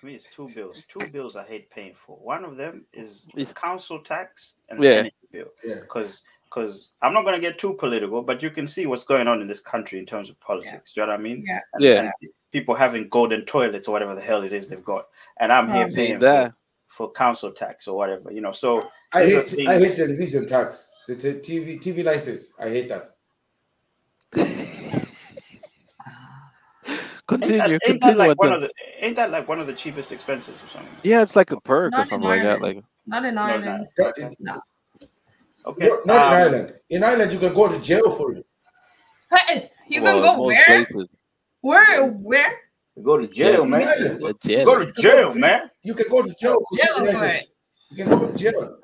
for me it's two bills two bills i hate paying for one of them is Yeah. council tax and the Yeah. energy bill Yeah. because because i'm not going to get too political but you can see what's going on in this country in terms of politics do you know what i mean Yeah. and, Yeah. and people having golden toilets or whatever the hell it is they've got and i'm oh, here Oh. Paying that? for, for council tax or whatever you know so I hate. I hate things- television tax. The t- TV TV license. I hate that. (laughs) ain't Continue. that, ain't that Continue. like one the- of the ain't that like one of the cheapest expenses or something yeah, it's like a perk or Not in something like that. Like, Not in Ireland. no. Not in, No. okay not, not in um, Ireland. In Ireland, you can go to jail for it. Hey, you well, can go where? places. Where? Where? go to jail In man jail. go to jail man you can go to jail for Jail for it. You can go to jail.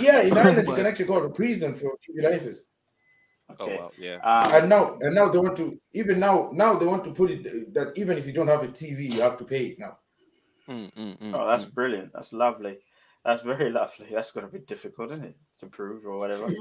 Yeah, in Ireland, you can actually go to prison for TV license. Oh okay wow, yeah. um, And now, and now they want to even now, now they want to put it that even if you don't have a TV, you have to pay it now. Mm, mm, mm, Oh, that's mm. brilliant. That's lovely. That's very (laughs) lovely. That's going to be difficult, isn't it, to prove or whatever. (laughs)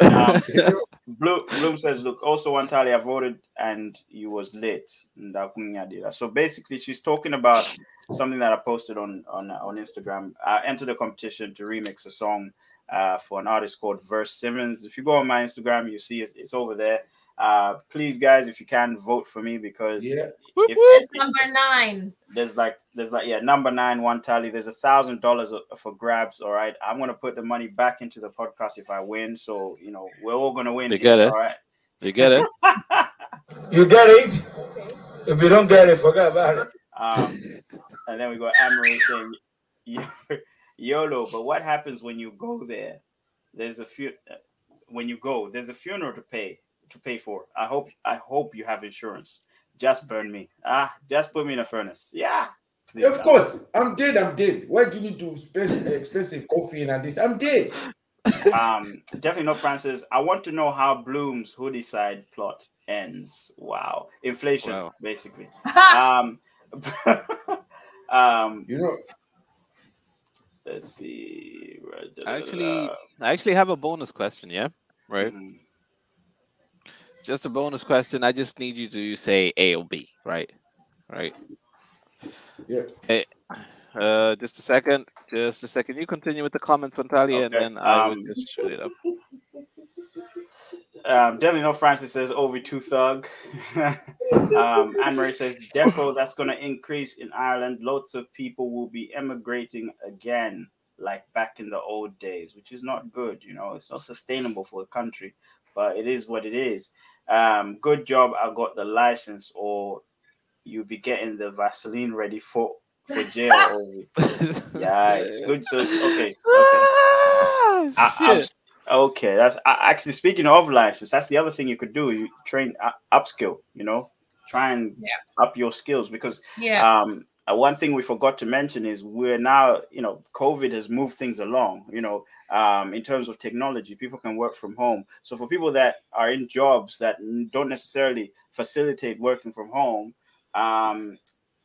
Um, (laughs) Bloom, Bloom says, "Look, also Wantali I voted and you was late." Ndakunyadira. So basically, she's talking about something that I posted on on on Instagram. I entered a competition to remix a song uh, for an artist called Verse Simmons. If you go on my Instagram, you see it, it's over there. Uh, please, guys, if you can vote for me because yeah, if. It's number nine. there's like there's like yeah number nine Wantali there's a thousand dollars for grabs all right i'm gonna put the money back into the podcast if i win so you know we're all gonna win You here, get it. all right You get it? (laughs) You get it? If you don't get it, forget about it. um and then we got Anne Marie saying yolo but what happens when you go there there's a few when you go there's a funeral to pay to pay for i hope i hope you have insurance just burn me ah just put me in a furnace yeah Please, of course. I'm dead. I'm dead. Why do you need to spend expensive coffee and this? I'm dead. um, definitely not Francis. I want to know how Bloom's hoodie side plot ends. Wow, inflation, Wow. basically. (laughs) um, (laughs) um, You know, let's see. I Actually, I actually have a bonus question. Yeah, right. Mhm. Just a bonus question. I just need you to say A or B. Right. Right. yeah. Hey, Uh, just a second. Just a second. You continue with the comments, Fantalia, and then I will um, just shut it up. (laughs) Um, definitely no Francis says over two thug. (laughs) um, Anne Marie says defo that's going to increase in Ireland. Lots of people will be emigrating again, like back in the old days, which is not good. You know, it's not sustainable for a country, but it is what it is. Um, good job, I got the license, or you'll be getting the Vaseline ready for for jail. Ovi. (laughs) yeah, it's good. So it's okay. okay. Ah, I- shit. okay, that's I, actually speaking of license. That's the other thing you could do. You train uh, upskill. You know, try and Yeah. up your skills because yeah. um, uh, one thing we forgot to mention is we're now you know COVID has moved things along. You know, um, in terms of technology, people can work from home. So for people that are in jobs that don't necessarily facilitate working from home. Um,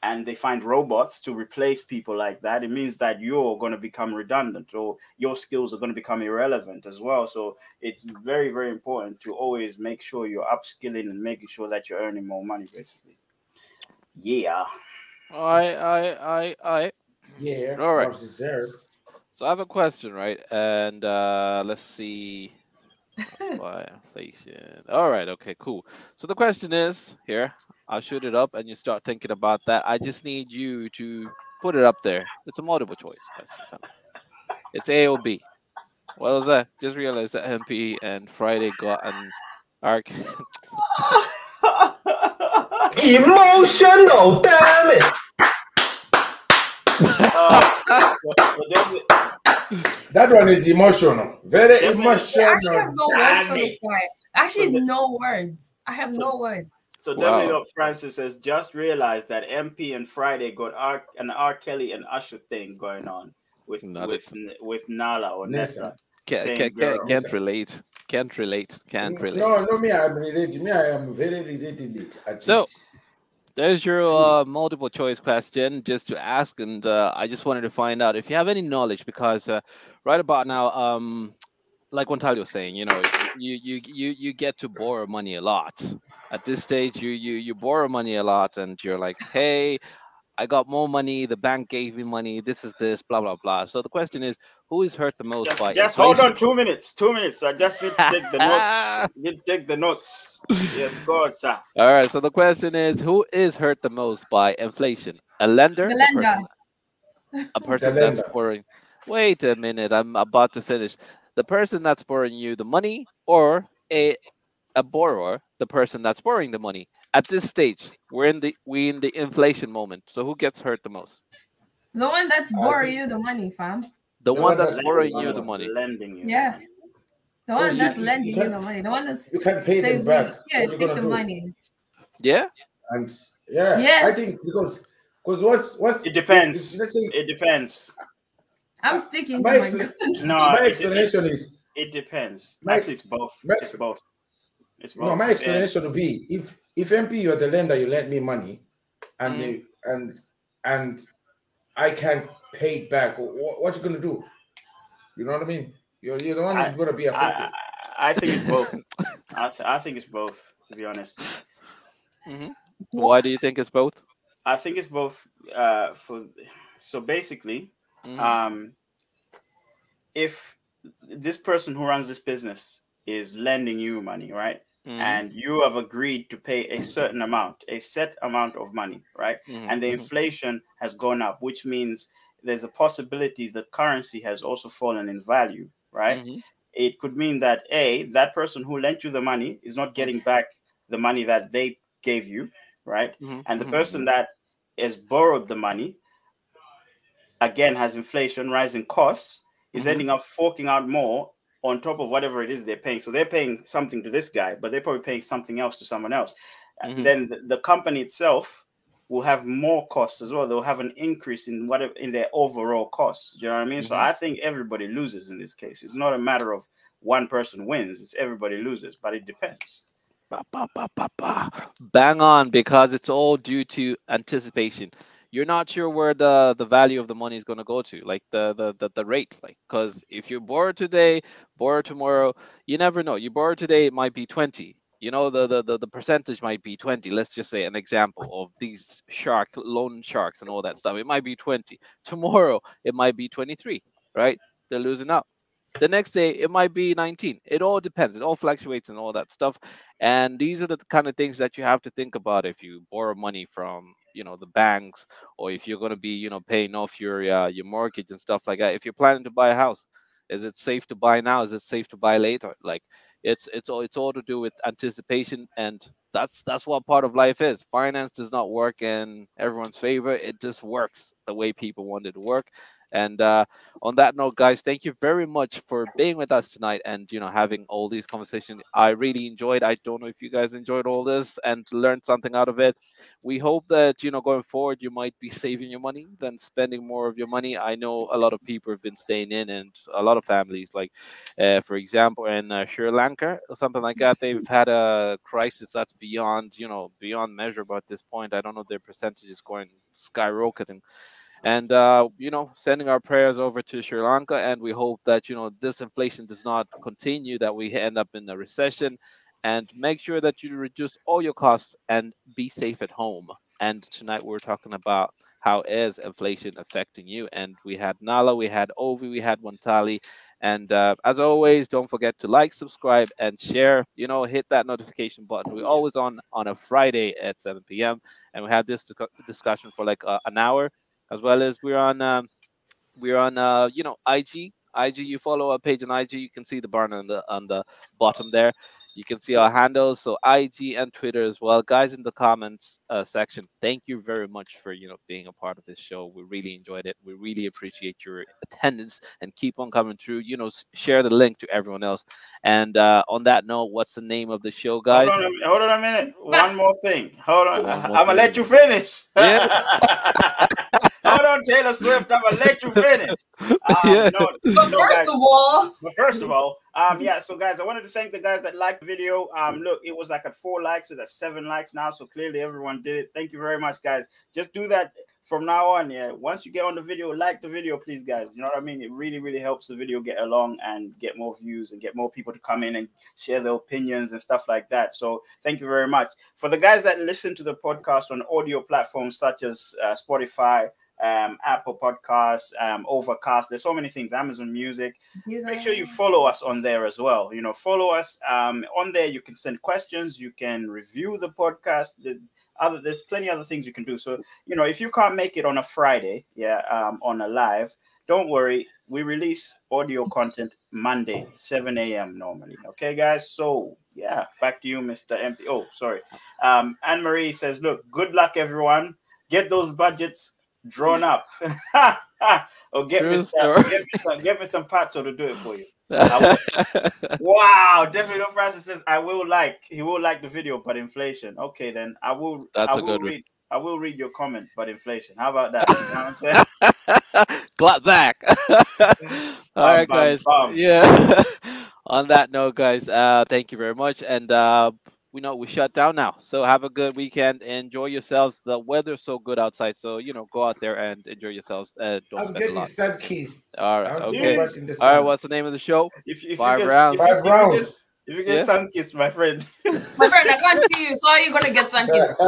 and they find robots to replace people like that, it means that you're going to become redundant or your skills are going to become irrelevant as well. So it's very, very important to always make sure you're upskilling and making sure that you're earning more money, basically. Yeah. I, I, I, I. Yeah. All right. Marx is there. So I have a question, right? And uh, let's see. (laughs) Why inflation? All right. Okay. Cool. So the question is here. I'll shoot it up, and you start thinking about that. I just need you to put it up there. It's a multiple choice question. fam. It's A or B. What was that? Just realized that MP and Friday got an arc. (laughs) Emotional damage. Uh, so- so there's That one is emotional. Very Yeah, man. I actually have emotional. no words for this it. guy. Actually, So no words. I have So- no words. So Wow. definitely up Francis says just realized that MP and Friday got R, an R. Kelly and Usher thing going on with Not with, with Nala or Nessa. Nessa. Can't, can't, can't, can't relate. Can't relate. Can't relate. No, no, me, I'm related. Me, I am very related. So- it. There's your uh, multiple choice question just to ask, and uh, I just wanted to find out if you have any knowledge because uh, right about now, um, like Wantali was saying, you know, you you you you get to borrow money a lot. At this stage, you you you borrow money a lot, and you're like, hey, I got more money. The bank gave me money. This is this, blah blah blah. So the question is, who is hurt the most Just, by just hold on two minutes. Two minutes. I just need to take the notes. (laughs) Need to take the notes. Yes, God, sir. All right. So the question is, who is hurt the most by inflation? A lender, The a lender. person, a (laughs) person that's borrowing. Wait a minute, I'm about to finish. The person that's borrowing you the money, or a a borrower, the person that's borrowing the money. At this stage, we're in the we in the inflation moment. So who gets hurt the most? The one that's oh, borrowing you the money, fam. The, The one one that's that's borrowing you the money. Lending you. Yeah. The one that's you lending you can't- the money. The one that's You can pay them back. Yeah, what you take the do? money. Yeah. And yeah, Yes. I think because because what's what's It depends. Let's say It depends. I'm sticking my to my expla- (laughs) No, my it, it, explanation is it depends. My- Actually, it's both. my- It's both. It's no. My explanation would be if if MP you're the lender, you lend me money, and the, and and I can't pay it back. What, what you gonna do? You know what I mean? You're, you're the one who's I- gonna be affected. I, I think it's both. (laughs) I, th- I think it's both. To be honest, Why do you think it's both? I think it's both. Uh, for so basically, Mhm. um, if this person who runs this business is lending you money, right, Mhm. and you have agreed to pay a certain amount, a set amount of money, right, Mhm. and the Mhm. inflation has gone up, which means there's a possibility the currency has also fallen in value, right? Mhm. It could mean that a that person who lent you the money is not getting back the money that they gave you, right? Mhm. and the person that has borrowed the money again has inflation rising costs is ending up forking out more on top of whatever it is they're paying so they're paying something to this guy but they're probably paying something else to someone else And Mhm. then the, the company itself will have more costs as well. They'll have an increase in whatever in their overall costs. Do you know what I mean? So Mhm. I think everybody loses in this case. It's not a matter of one person wins; it's everybody loses. But it depends. Ba, ba, ba, ba, ba. Bang on, because it's all due to anticipation. You're not sure where the the value of the money is going to go to, like the the the, the rate, like because if you borrow today, borrow tomorrow, you never know. You borrow today, it might be twenty. You know, the, the the the percentage might be twenty. Let's just say an example of these shark loan sharks and all that stuff. It might be twenty. Tomorrow, it might be twenty three. Right? They're losing out. The next day, it might be 19. It all depends. It all fluctuates and all that stuff. And these are the kind of things that you have to think about if you borrow money from, you know, the banks, or if you're going to be, you know, paying off your uh, your mortgage and stuff like that. If you're planning to buy a house, is it safe to buy now? Is it safe to buy later? Like, it's it's all it's all to do with anticipation, and that's that's what part of life is. Finance does not work in everyone's favor. It just works the way people want it to work. And uh, on that note, guys, thank you very much for being with us tonight and you know having all these conversations. I really enjoyed. I don't know if you guys enjoyed all this and learned something out of it. We hope that you know going forward you might be saving your money than spending more of your money. I know a lot of people have been staying in, and a lot of families, like uh, for example in uh, Sri Lanka or something like that, they've had a crisis that's beyond you know beyond measure. But at this point, I don't know their percentage is going skyrocketing and uh, you know sending our prayers over to sri lanka and we hope that you know this inflation does not continue that we end up in a recession. And make sure that you reduce all your costs and be safe at home. And tonight we're talking about how is inflation affecting you. And we had nala we had ovi we had wantali. And uh, as always don't forget to like subscribe and share. You know hit that notification button. We're always on on a friday at 7 p.m and we had this discussion for like uh, an hour as well as we're on um, we're on uh, you know IG. IG, you follow our page on IG, you can see the barn on the on the bottom there. You can see our handles, so IG and Twitter as well. Guys, in the comments uh, section, thank you very much for you know being a part of this show. We really enjoyed it. We really appreciate your attendance and keep on coming through. You know, share the link to everyone else. And uh, on that note, what's the name of the show, guys? Hold on, a, hold on a minute. One more thing. Hold on. I'm gonna let you finish. Yeah. (laughs) (laughs) hold on, Taylor Swift. I'm gonna let you finish. (laughs) Um, Yeah. no, But no, first guys. of all, But first of all, um, yeah. So guys, I wanted to thank the guys that liked the video. Um, look, it was like at four likes, it's at seven likes now. So clearly everyone did it. Thank you very much, guys. Just do that from now on. Yeah. Once you get on the video, like the video, please, guys. You know what I mean? It really, really helps the video get along and get more views and get more people to come in and share their opinions and stuff like that. So thank you very much. For the guys that listen to the podcast on audio platforms such as uh, Spotify. Um, Apple Podcasts, um, Overcast. There's so many things. Amazon Music. Make sure you follow us on there as well. You know follow us um on there. You can send questions. You can review the podcast. The other there's plenty other things you can do. So you know if you can't make it on a friday yeah um on a live don't worry. We release audio content monday 7 a.m normally. Okay guys? So yeah back to you mr mp oh sorry. Um anne marie says look good luck everyone. Get those budgets drawn up (laughs) or get True Mr. story. get me some get me some Patso to do it for you. (laughs) Wow, definitely Francis says I will like he will like the video, but inflation. Okay, then I will That's I a will good one. read I will read your comment, but inflation. How about that? You know what I'm saying? (laughs) Clap back. All right, bum, guys. bum. Yeah. On that note, guys, uh, thank you very much. And uh, we know we shut down now. So have a good weekend. Enjoy yourselves. The weather's so good outside. So, you know, go out there and enjoy yourselves. Uh, don't I'm getting lot. sun kissed. All right, okay. go back in the All right, what's the name of the show? If, if Five you get, rounds. If, you- Five if you rounds. get, if you get Yeah. sun kissed, my friend. my friend, I can't see you, so how are you gonna get sun kissed? (laughs)